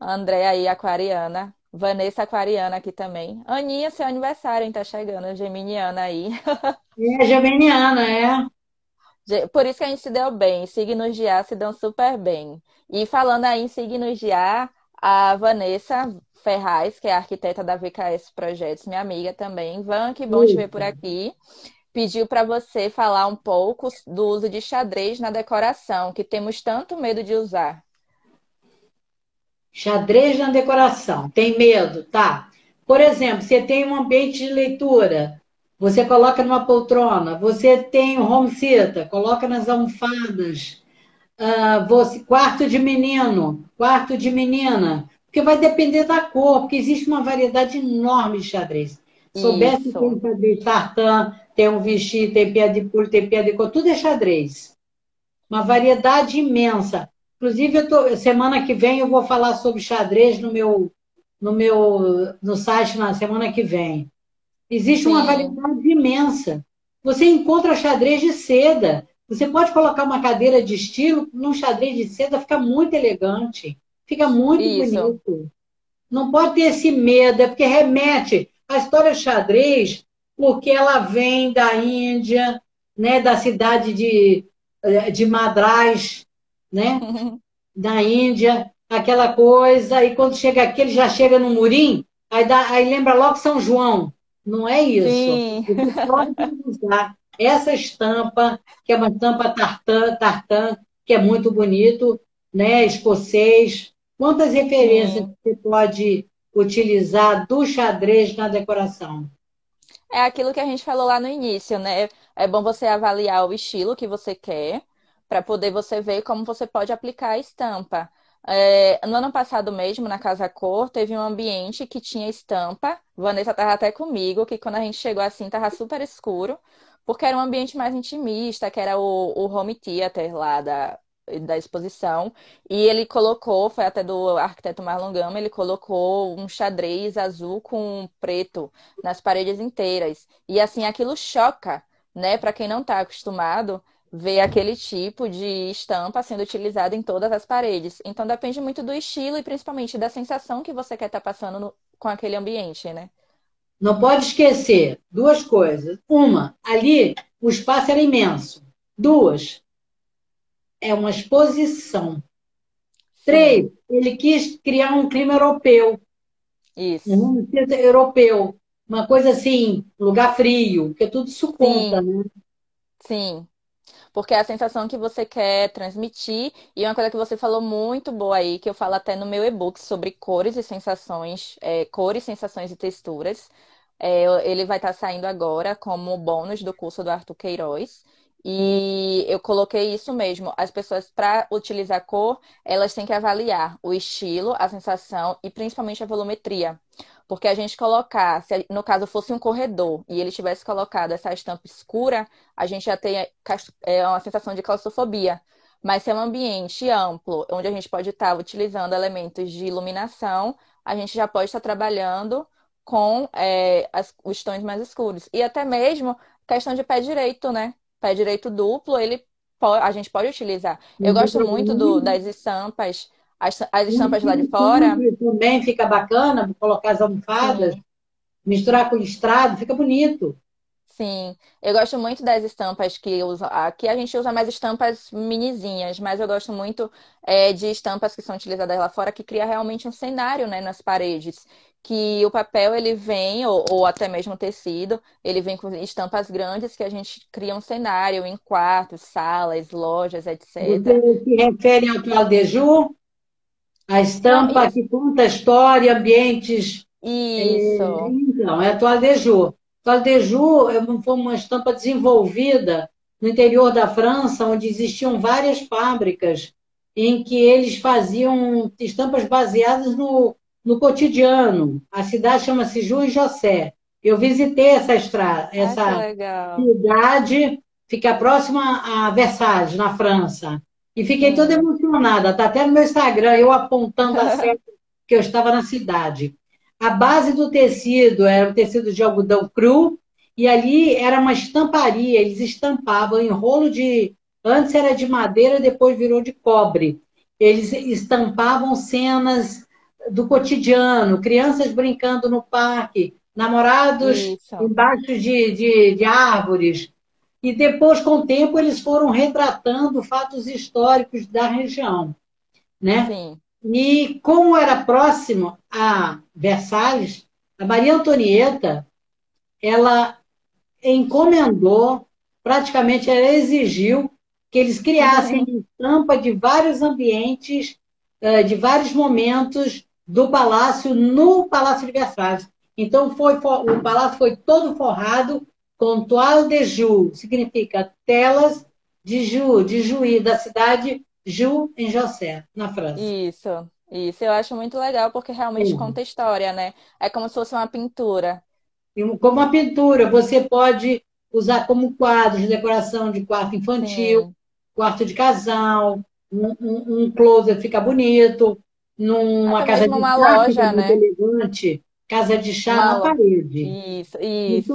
a Andréa aí, aquariana. Vanessa aquariana aqui também. Aninha, seu aniversário, hein? Tá chegando, geminiana aí. É, geminiana, é. Por isso que a gente se deu bem. Signos de ar se dão super bem. E falando aí em signos de ar, a Vanessa Ferraz, que é arquiteta da VKS Projetos, minha amiga também. Van, que bom te ver por aqui pediu para você falar um pouco do uso de xadrez na decoração, que temos tanto medo de usar. Xadrez na decoração, tem medo, tá? Por exemplo, você tem um ambiente de leitura, você coloca numa poltrona, você tem um home theater, coloca nas almofadas, uh, você, quarto de menino, quarto de menina, porque vai depender da cor, porque existe uma variedade enorme de xadrez. Soubesse que tem xadrez tartan, tem um vestido, tem pé de pulo, tem pé de cor, tudo é xadrez. Uma variedade imensa. Inclusive, tô, semana que vem eu vou falar sobre xadrez no meu, no meu no site na semana que vem. Existe Sim. uma variedade imensa. Você encontra xadrez de seda. Você pode colocar uma cadeira de estilo num xadrez de seda, fica muito elegante. Fica muito Isso. bonito. Não pode ter esse medo, é porque remete. A história xadrez porque ela vem da Índia, né, da cidade de, eh, de Madras, né, da Índia, aquela coisa, e quando chega aqui, ele já chega no Murim, aí, dá, aí lembra logo São João. Não é isso. Sim. Você pode usar essa estampa, que é uma estampa tartan, tartan que é muito bonito, né, escocês. Quantas referências Sim. você pode utilizar do xadrez na decoração? É aquilo que a gente falou lá no início, né? É bom você avaliar o estilo que você quer, para poder você ver como você pode aplicar a estampa. É, no ano passado mesmo, na Casa Cor, teve um ambiente que tinha estampa. Vanessa estava até comigo, que quando a gente chegou assim, estava super escuro, porque era um ambiente mais intimista, que era o, o home theater lá da, da exposição. E ele colocou, foi até do arquiteto Marlon Gama, ele colocou um xadrez azul com preto nas paredes inteiras. E assim, aquilo choca, né? Para quem não está acostumado, ver aquele tipo de estampa sendo utilizada em todas as paredes. Então depende muito do estilo e principalmente da sensação que você quer estar tá passando no, com aquele ambiente, né? Não pode esquecer duas coisas. Uma, ali o espaço era imenso. Duas, é uma exposição. Três, ele quis criar um clima europeu. Isso. Um europeu. Uma coisa assim, lugar frio, porque tudo isso conta, Sim. né? Sim. porque é a sensação que você quer transmitir. E uma coisa que você falou muito boa aí, que eu falo até no meu e-book sobre cores e sensações, é, cores, sensações e texturas. É, ele vai estar saindo agora como bônus do curso do Arthur Queiroz. E eu coloquei isso mesmo. As pessoas, para utilizar cor, elas têm que avaliar o estilo, a sensação e principalmente a volumetria. Porque a gente colocar, se no caso fosse um corredor e ele tivesse colocado essa estampa escura, a gente já tem é, uma sensação de claustrofobia. Mas se é um ambiente amplo, onde a gente pode estar utilizando elementos de iluminação, a gente já pode estar trabalhando com é, as, os tons mais escuros. E até mesmo questão de pé direito, né? Pé direito duplo, ele a gente pode utilizar. Eu gosto muito do, das estampas as, as estampas lá de fora. Também fica bacana, colocar as almofadas, Sim. misturar com listrado, fica bonito. Sim, eu gosto muito das estampas que usa. Aqui a gente usa mais estampas minizinhas, mas eu gosto muito é, de estampas que são utilizadas lá fora que cria realmente um cenário, né, nas paredes. Que o papel ele vem, ou, ou até mesmo o tecido, ele vem com estampas grandes que a gente cria um cenário em quartos, salas, lojas, etc. Você se refere ao atual de Ju? A estampa Não, que conta a história, ambientes. Isso. É, então, é a toalha de Joux. Toalha de Joux foi uma estampa desenvolvida no interior da França, onde existiam várias fábricas em que eles faziam estampas baseadas no, no cotidiano. A cidade chama-se Ju e José. Eu visitei essa estrada, essa cidade, fica próxima a Versalhes, na França. E fiquei toda emocionada, tá até no meu Instagram, eu apontando a seta que eu estava na cidade. A base do tecido era o tecido de algodão cru, e ali era uma estamparia, eles estampavam em rolo de. Antes era de madeira, depois virou de cobre. Eles estampavam cenas do cotidiano, crianças brincando no parque, namorados Isso. embaixo de, de, de árvores, e depois, com o tempo, eles foram retratando fatos históricos da região. Né? Sim. E como era próximo a Versalhes, a Maria Antonieta, ela encomendou, praticamente ela exigiu que eles criassem uhum. estampa de vários ambientes, eh, de vários momentos do palácio no Palácio de Versalhes. Então foi, o palácio foi todo forrado Contoile de Ju significa telas de Ju, de Juí, da cidade Ju, em José, na França. Isso, isso. Eu acho muito legal porque realmente Sim. conta história, né? É como se fosse uma pintura. Como uma pintura, você pode usar como quadro de decoração de quarto infantil, Sim. quarto de casal, um, um, um closet fica bonito, numa Até casa de uma loja, né? elegante casa de chá Uma... na parede. Isso, isso.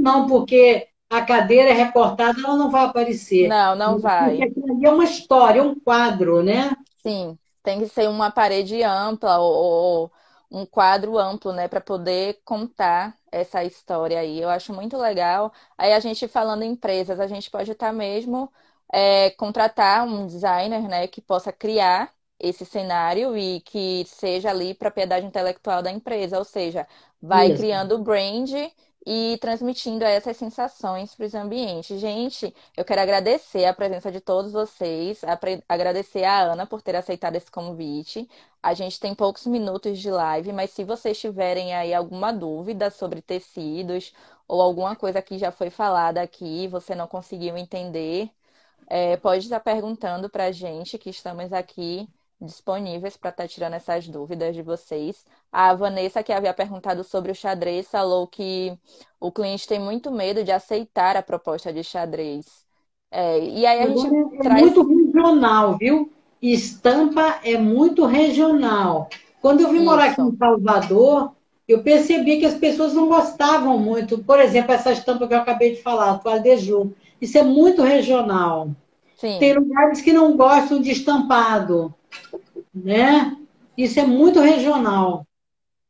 não, porque a cadeira é recortada, ela não vai aparecer. Não, não vai. é uma história, um quadro, né? Sim, tem que ser uma parede ampla ou, ou um quadro amplo, né, para poder contar essa história aí. Eu acho muito legal. Aí a gente falando em empresas, a gente pode estar mesmo é, contratar um designer, né, que possa criar esse cenário e que seja ali propriedade intelectual da empresa, ou seja, vai Isso. criando o brand e transmitindo essas sensações para os ambientes. Gente, eu quero agradecer a presença de todos vocês, agradecer a Ana por ter aceitado esse convite. A gente tem poucos minutos de live, mas se vocês tiverem aí alguma dúvida sobre tecidos ou alguma coisa que já foi falada aqui e você não conseguiu entender, é, pode estar perguntando para a gente, que estamos aqui disponíveis para estar tá tirando essas dúvidas de vocês. A Vanessa, que havia perguntado sobre o xadrez, falou que o cliente tem muito medo de aceitar a proposta de xadrez. É, e aí a gente é, traz... muito regional, viu? Estampa é muito regional. Quando eu vim Isso. morar aqui em Salvador, eu percebi que as pessoas não gostavam muito. Por exemplo, essa estampa que eu acabei de falar, toalha de Ju. Isso é muito regional. Sim. Tem lugares que não gostam de estampado né? Isso é muito regional.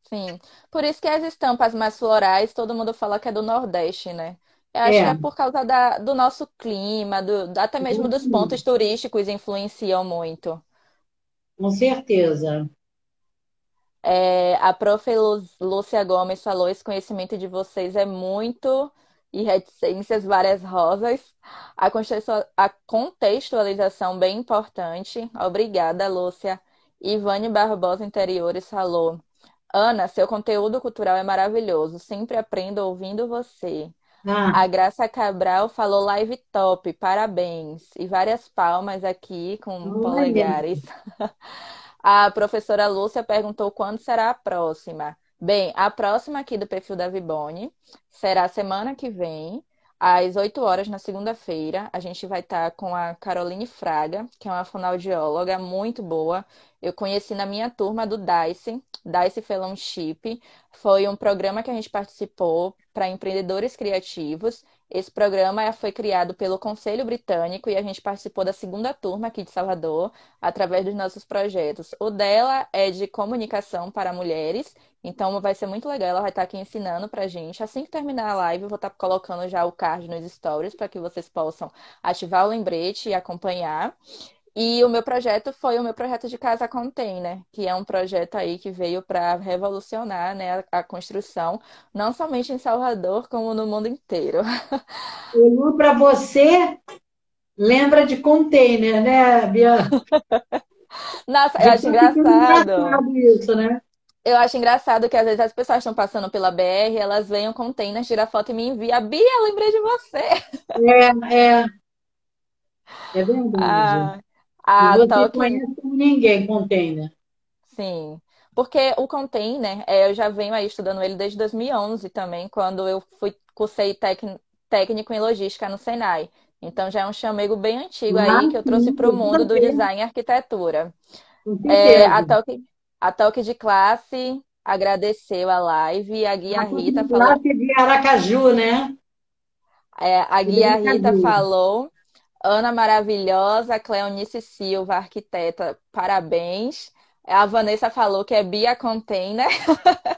Sim. Por isso que as estampas mais florais, todo mundo fala que é do Nordeste, né? Eu acho é. que é por causa da, do nosso clima, do, até mesmo dos pontos turísticos influenciam muito. Com certeza. É, a prof. Lúcia Gomes falou: esse conhecimento de vocês é muito e reticências, várias rosas. A contextualização bem importante. Obrigada, Lúcia. Ivane Barbosa Interiores falou: Ana, seu conteúdo cultural é maravilhoso. Sempre aprendo ouvindo você. Ah, A Graça Cabral falou live top, parabéns. E várias palmas aqui com olha, polegares. A professora Lúcia perguntou quando será a próxima. Bem, a próxima aqui do perfil da Vibone será semana que vem, às 8 horas na segunda-feira. A gente vai estar com a Caroline Fraga, que é uma fonoaudióloga muito boa. Eu conheci na minha turma do DICE, DICE Fellowship. Foi um programa que a gente participou para empreendedores criativos. Esse programa foi criado pelo Conselho Britânico e a gente participou da segunda turma aqui de Salvador, através dos nossos projetos. O dela é de comunicação para mulheres, então vai ser muito legal. Ela vai estar aqui ensinando para a gente. Assim que terminar a live, eu vou estar colocando já o card nos stories para que vocês possam ativar o lembrete e acompanhar. E o meu projeto foi o meu projeto de casa container, que é um projeto aí que veio para revolucionar, né, a, construção, não somente em Salvador, como no mundo inteiro. olhou para você, lembra de container, né, Bia? Nossa, eu acho engraçado. engraçado isso, né? Eu acho engraçado que às vezes as pessoas estão passando pela BR, elas veem um container, tiram foto e me enviam. Bia, lembrei de você. É, é, é verdade. Ah, E a você conhece como ninguém container. Sim, porque o container, é, eu já venho aí estudando ele desde 2011 também, quando eu fui cursei tec- técnico em logística no Senai. Então já é um chamego bem antigo Ah, aí que eu trouxe para o mundo do certeza, design e arquitetura. É, a certeza. A Talk de classe agradeceu a live a guia A Rita de falou, classe de Aracaju, né? é, a guia Rita falou, Ana maravilhosa, Cleonice Silva, arquiteta, parabéns. A Vanessa falou que é Bia Container.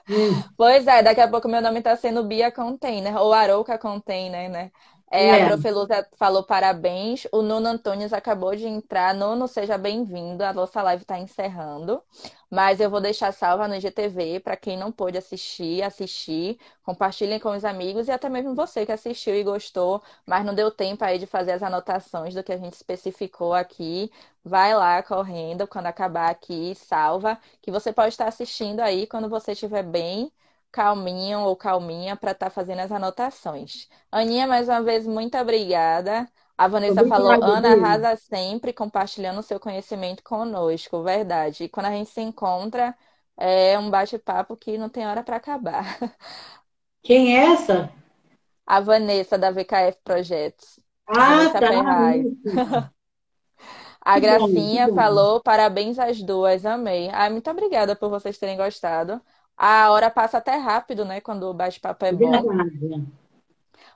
Hum, Pois é, daqui a pouco meu nome tá sendo Bia Container, ou Arouca Container, né? É, a É, Prof. Luta falou parabéns. O Nuno Antunes acabou de entrar. Nuno, seja bem-vindo. A nossa live está encerrando. Mas eu vou deixar salva no IGTV para quem não pôde assistir, assistir. Compartilhem com os amigos e até mesmo você que assistiu e gostou, mas não deu tempo aí de fazer as anotações do que a gente especificou aqui. Vai lá correndo quando acabar aqui, salva, que você pode estar assistindo aí quando você estiver bem calminho ou calminha para estar fazendo as anotações. Aninha, mais uma vez, muito obrigada. A Vanessa falou, Ana Bia. arrasa sempre compartilhando o seu conhecimento conosco, verdade. E quando a gente se encontra, é um bate-papo que não tem hora para acabar. Quem é essa? A Vanessa da VKF Projetos, Ah, Vanessa tá. A Que bom, Gracinha bom. falou, parabéns às duas, amei. Ai, muito obrigada por vocês terem gostado. A hora passa até rápido, né, quando o bate-papo é É bom. verdade.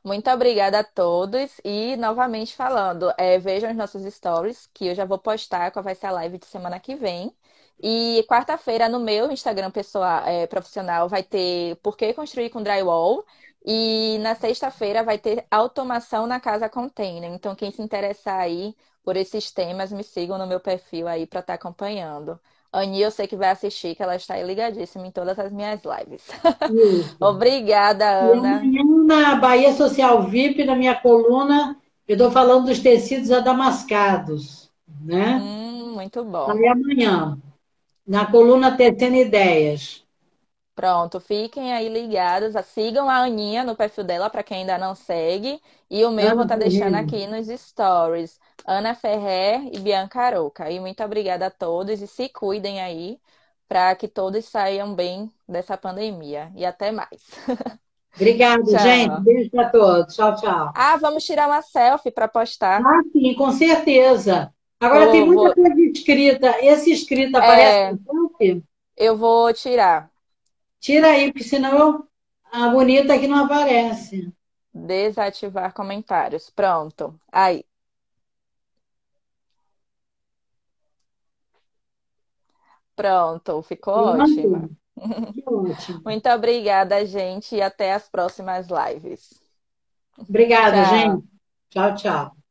Muito obrigada a todos e novamente falando, é, vejam os nossos stories que eu já vou postar qual vai ser a live de semana que vem. E quarta-feira no meu Instagram pessoal, é, profissional vai ter Por que construir com drywall e na sexta-feira vai ter automação na casa container. Então quem se interessar aí por esses temas, me sigam no meu perfil aí para estar acompanhando. Ani, eu sei que vai assistir, que ela está aí ligadíssima em todas as minhas lives. Obrigada, Ana. na Bahia Social VIP, na minha coluna, eu estou falando dos tecidos adamascados, né? Hum, muito bom. Aí amanhã, na coluna Tecendo Ideias. Pronto, fiquem aí ligados, sigam a Aninha no perfil dela para quem ainda não segue, e o meu eu vou estar deixando aqui nos stories. Ana Ferrer e Bianca Aroca. E muito obrigada a todos e se cuidem aí para que todos saiam bem dessa pandemia. E até mais. Obrigada, gente. Tchau. Beijo para todos. Tchau, tchau. Ah, vamos tirar uma selfie para postar. Ah, sim, com certeza. Agora tem Vou, muita vou, coisa escrita. Esse escrito aparece é, no selfie? eu vou tirar. Tira aí, porque senão a bonita aqui não aparece. Desativar comentários. Pronto. Aí. Pronto, ficou ótima. Ótimo. Muito obrigada, gente, e até as próximas lives. Obrigada, Tchau. gente. Tchau, tchau.